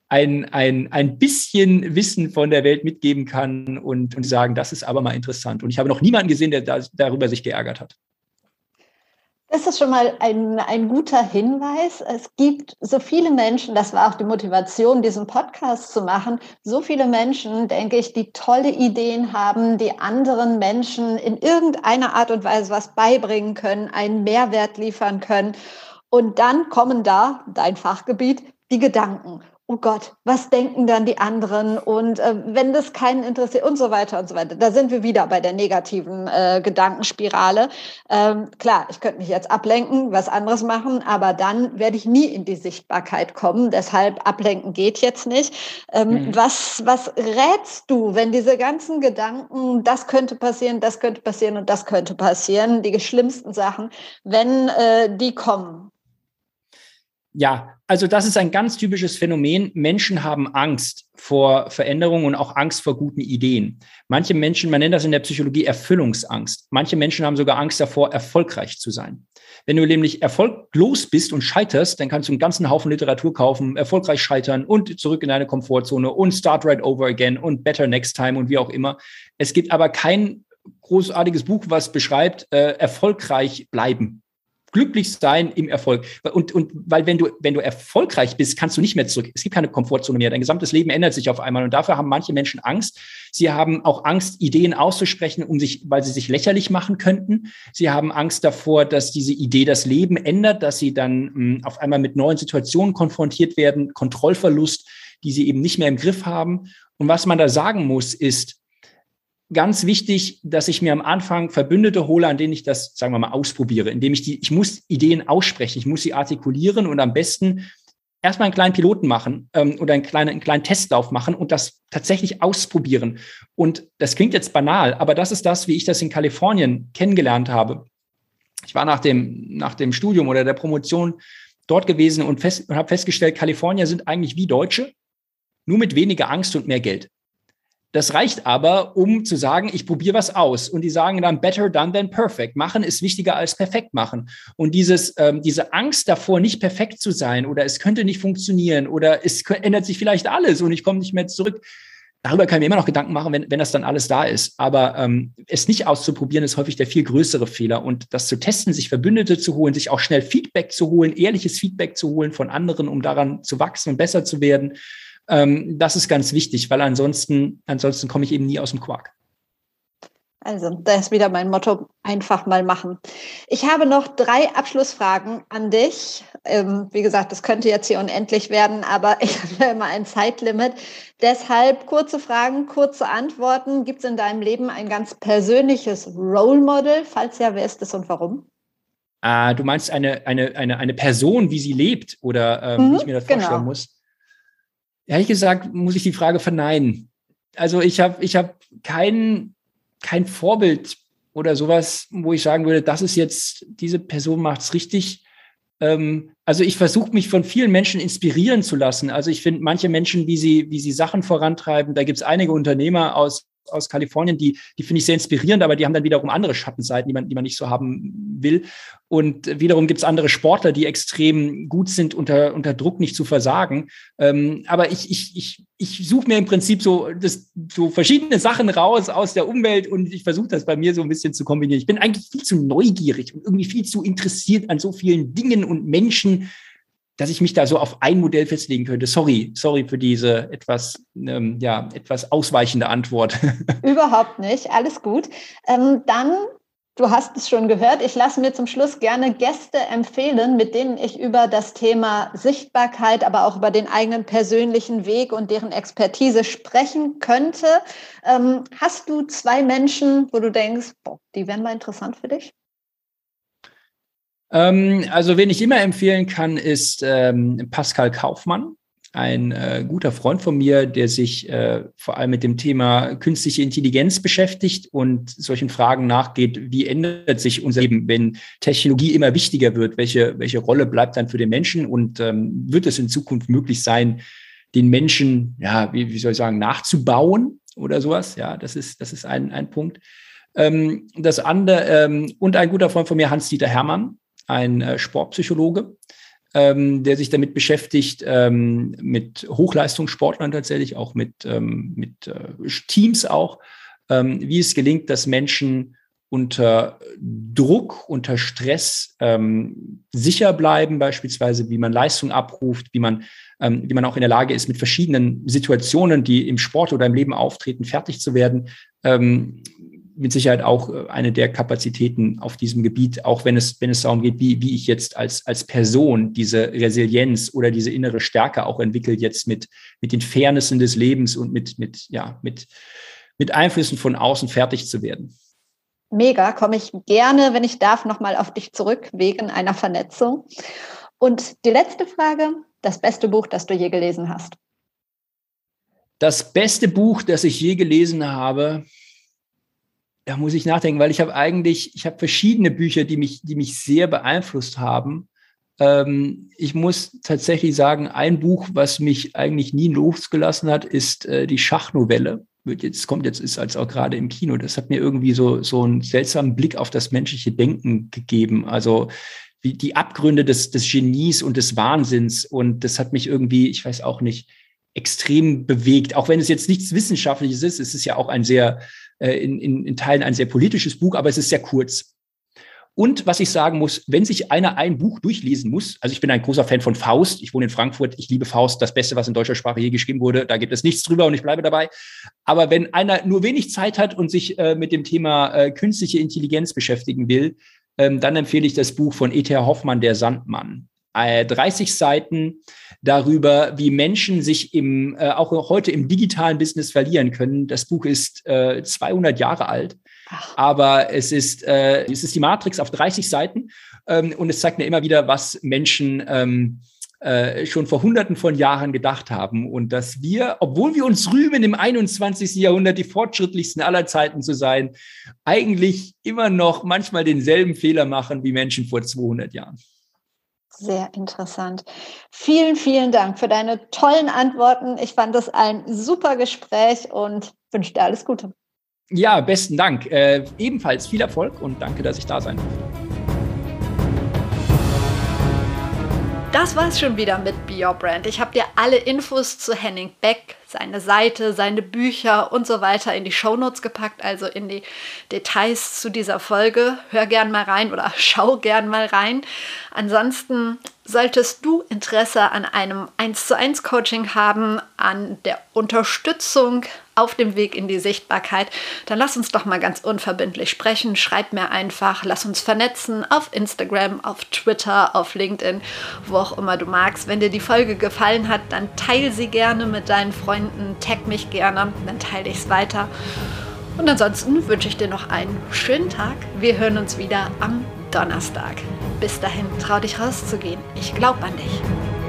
ein, ein, ein bisschen Wissen von der Welt mitgeben kann und, und sagen, das ist aber mal interessant. Und ich habe noch niemanden gesehen, der da, darüber sich geärgert hat. Das ist schon mal ein, ein guter Hinweis. Es gibt so viele Menschen, das war auch die Motivation, diesen Podcast zu machen, so viele Menschen, denke ich, die tolle Ideen haben, die anderen Menschen in irgendeiner Art und Weise was beibringen können, einen Mehrwert liefern können. Und dann kommen da, dein Fachgebiet, die Gedanken. Oh Gott, was denken dann die anderen? Und äh, wenn das keinen interessiert und so weiter und so weiter. Da sind wir wieder bei der negativen äh, Gedankenspirale. Ähm, klar, ich könnte mich jetzt ablenken, was anderes machen, aber dann werde ich nie in die Sichtbarkeit kommen. Deshalb ablenken geht jetzt nicht. Ähm, mhm. was, was rätst du, wenn diese ganzen Gedanken, das könnte passieren, das könnte passieren und das könnte passieren, die schlimmsten Sachen, wenn äh, die kommen? Ja, also das ist ein ganz typisches Phänomen. Menschen haben Angst vor Veränderungen und auch Angst vor guten Ideen. Manche Menschen, man nennt das in der Psychologie Erfüllungsangst. Manche Menschen haben sogar Angst davor, erfolgreich zu sein. Wenn du nämlich erfolglos bist und scheiterst, dann kannst du einen ganzen Haufen Literatur kaufen, erfolgreich scheitern und zurück in deine Komfortzone und start right over again und better next time und wie auch immer. Es gibt aber kein großartiges Buch, was beschreibt, äh, erfolgreich bleiben glücklich sein im Erfolg. Und, und weil wenn du, wenn du erfolgreich bist, kannst du nicht mehr zurück. Es gibt keine Komfortzone mehr. Dein gesamtes Leben ändert sich auf einmal. Und dafür haben manche Menschen Angst. Sie haben auch Angst, Ideen auszusprechen, um sich, weil sie sich lächerlich machen könnten. Sie haben Angst davor, dass diese Idee das Leben ändert, dass sie dann mh, hm, auf einmal mit neuen Situationen konfrontiert werden, Kontrollverlust, die sie eben nicht mehr im Griff haben. Und was man da sagen muss, ist, ganz wichtig, dass ich mir am Anfang Verbündete hole, an denen ich das, sagen wir mal, ausprobiere, indem ich die, ich muss Ideen aussprechen, ich muss sie artikulieren und am besten erstmal einen kleinen Piloten machen ähm, oder einen kleinen, einen kleinen Testlauf machen und das tatsächlich ausprobieren. Und das klingt jetzt banal, aber das ist das, wie ich das in Kalifornien kennengelernt habe. Ich war nach dem, nach dem Studium oder der Promotion dort gewesen und, fest, und habe festgestellt, Kalifornier sind eigentlich wie Deutsche, nur mit weniger Angst und mehr Geld. Das reicht aber, um zu sagen, ich probiere was aus. Und die sagen dann better done than perfect. Machen ist wichtiger als perfekt machen. Und dieses, ähm, diese Angst davor, nicht perfekt zu sein oder es könnte nicht funktionieren oder es ändert sich vielleicht alles und ich komme nicht mehr zurück. Darüber kann ich mir immer noch Gedanken machen, wenn, wenn das dann alles da ist. Aber ähm, es nicht auszuprobieren, ist häufig der viel größere Fehler. Und das zu testen, sich Verbündete zu holen, sich auch schnell Feedback zu holen, ehrliches Feedback zu holen von anderen, um daran zu wachsen und besser zu werden, ähm, das ist ganz wichtig, weil ansonsten, ansonsten komme ich eben nie aus dem Quark. Also, da ist wieder mein Motto, einfach mal machen. Ich habe noch drei Abschlussfragen an dich. Ähm, wie gesagt, das könnte jetzt hier unendlich werden, aber [LAUGHS] ich habe ja immer ein Zeitlimit. Deshalb kurze Fragen, kurze Antworten. Gibt es in deinem Leben ein ganz persönliches Role Model? Falls ja, wer ist es und warum? Ah, du meinst eine, eine, eine, eine Person, wie sie lebt oder ähm, mhm, wie ich mir das genau. vorstellen muss? Ehrlich gesagt muss ich die Frage verneinen. Also ich habe ich hab kein, kein Vorbild oder sowas, wo ich sagen würde, das ist jetzt, diese Person macht es richtig. Ähm, also ich versuche mich von vielen Menschen inspirieren zu lassen. Also ich finde manche Menschen, wie sie, wie sie Sachen vorantreiben, da gibt es einige Unternehmer aus aus Kalifornien, die, die finde ich sehr inspirierend, aber die haben dann wiederum andere Schattenseiten, die man, die man nicht so haben will. Und wiederum gibt es andere Sportler, die extrem gut sind, unter, unter Druck nicht zu versagen. Ähm, aber ich, ich, ich, ich suche mir im Prinzip so, das, so verschiedene Sachen raus aus der Umwelt und ich versuche das bei mir so ein bisschen zu kombinieren. Ich bin eigentlich viel zu neugierig und irgendwie viel zu interessiert an so vielen Dingen und Menschen, dass ich mich da so auf ein Modell festlegen könnte. Sorry, sorry für diese etwas, ähm, ja, etwas ausweichende Antwort. [LAUGHS] Überhaupt nicht, alles gut. Ähm, dann, du hast es schon gehört, ich lasse mir zum Schluss gerne Gäste empfehlen, mit denen ich über das Thema Sichtbarkeit, aber auch über den eigenen persönlichen Weg und deren Expertise sprechen könnte. Ähm, hast du zwei Menschen, wo du denkst, boah, die wären mal interessant für dich? Ähm, also, wen ich immer empfehlen kann, ist ähm, Pascal Kaufmann, ein äh, guter Freund von mir, der sich äh, vor allem mit dem Thema künstliche Intelligenz beschäftigt und solchen Fragen nachgeht, wie ändert sich unser Leben, wenn Technologie immer wichtiger wird? Welche, welche Rolle bleibt dann für den Menschen und ähm, wird es in Zukunft möglich sein, den Menschen, ja, wie, wie soll ich sagen, nachzubauen oder sowas? Ja, das ist, das ist ein, ein Punkt. Ähm, das andere, ähm, und ein guter Freund von mir, Hans-Dieter Hermann, ein äh, Sportpsychologe, ähm, der sich damit beschäftigt, ähm, mit Hochleistungssportlern tatsächlich, auch mit, ähm, mit äh, Teams auch, ähm, wie es gelingt, dass Menschen unter Druck, unter Stress ähm, sicher bleiben, beispielsweise, wie man Leistung abruft, wie man, ähm, wie man auch in der Lage ist, mit verschiedenen Situationen, die im Sport oder im Leben auftreten, fertig zu werden. Mit Sicherheit auch äh, eine der Kapazitäten auf diesem Gebiet, auch wenn es, wenn es darum geht, wie, wie ich jetzt als, als Person diese Resilienz oder diese innere Stärke auch entwickelt, jetzt mit, mit den Fairnessen des Lebens und mit, mit, ja, mit, mit Einflüssen von außen fertig zu werden. Mega, komme ich gerne, wenn ich darf, nochmal auf dich zurück, wegen einer Vernetzung. Und die letzte Frage, das beste Buch, das du je gelesen hast. Das beste Buch, das ich je gelesen habe, da muss ich nachdenken, weil ich habe eigentlich, ich habe verschiedene Bücher, die mich, die mich sehr beeinflusst haben. Ähm, ich muss tatsächlich sagen, ein Buch, was mich eigentlich nie losgelassen hat, ist äh, die Schachnovelle. Wird jetzt, kommt jetzt, ist als auch gerade im Kino. Das hat mir irgendwie so, so einen seltsamen Blick auf das menschliche Denken gegeben. Also, wie die Abgründe des, des Genies und des Wahnsinns. Und das hat mich irgendwie, ich weiß auch nicht, extrem bewegt. Auch wenn es jetzt nichts Wissenschaftliches ist, es ist ja auch ein sehr, äh, in, in, in Teilen ein sehr politisches Buch, aber es ist sehr kurz. Und was ich sagen muss, wenn sich einer ein Buch durchlesen muss, also ich bin ein großer Fan von Faust, ich wohne in Frankfurt, ich liebe Faust, das Beste, was in deutscher Sprache je geschrieben wurde, da gibt es nichts drüber und ich bleibe dabei. Aber wenn einer nur wenig Zeit hat und sich äh, mit dem Thema äh, künstliche Intelligenz beschäftigen will, ähm, dann empfehle ich das Buch von E.T.H. Hoffmann, Der Sandmann. 30 äh, Seiten darüber, wie Menschen sich im, äh, auch heute im digitalen Business verlieren können. Das Buch ist äh, 200 Jahre alt, Ach. aber es ist, äh, es ist die Matrix auf 30 Seiten ähm, und es zeigt mir immer wieder, was Menschen ähm, äh, schon vor Hunderten von Jahren gedacht haben und dass wir, obwohl wir uns rühmen, im 21. Jahrhundert die fortschrittlichsten aller Zeiten zu sein, eigentlich immer noch manchmal denselben Fehler machen wie Menschen vor 200 Jahren. Sehr interessant. Vielen, vielen Dank für deine tollen Antworten. Ich fand das ein super Gespräch und wünsche dir alles Gute. Ja, besten Dank. Äh, ebenfalls viel Erfolg und danke, dass ich da sein durfte. Das war's schon wieder mit Be Your Brand. Ich habe dir alle Infos zu Henning Beck, seine Seite, seine Bücher und so weiter in die Shownotes gepackt, also in die Details zu dieser Folge. Hör gern mal rein oder [LAUGHS] schau gern mal rein. Ansonsten solltest du Interesse an einem 1 zu 1 Coaching haben, an der Unterstützung auf dem Weg in die Sichtbarkeit, dann lass uns doch mal ganz unverbindlich sprechen. Schreib mir einfach, lass uns vernetzen auf Instagram, auf Twitter, auf LinkedIn, wo auch immer du magst. Wenn dir die Folge gefallen hat, dann teile sie gerne mit deinen Freunden, tag mich gerne, dann teile ich es weiter. Und ansonsten wünsche ich dir noch einen schönen Tag. Wir hören uns wieder am Donnerstag. Bis dahin, trau dich rauszugehen. Ich glaube an dich.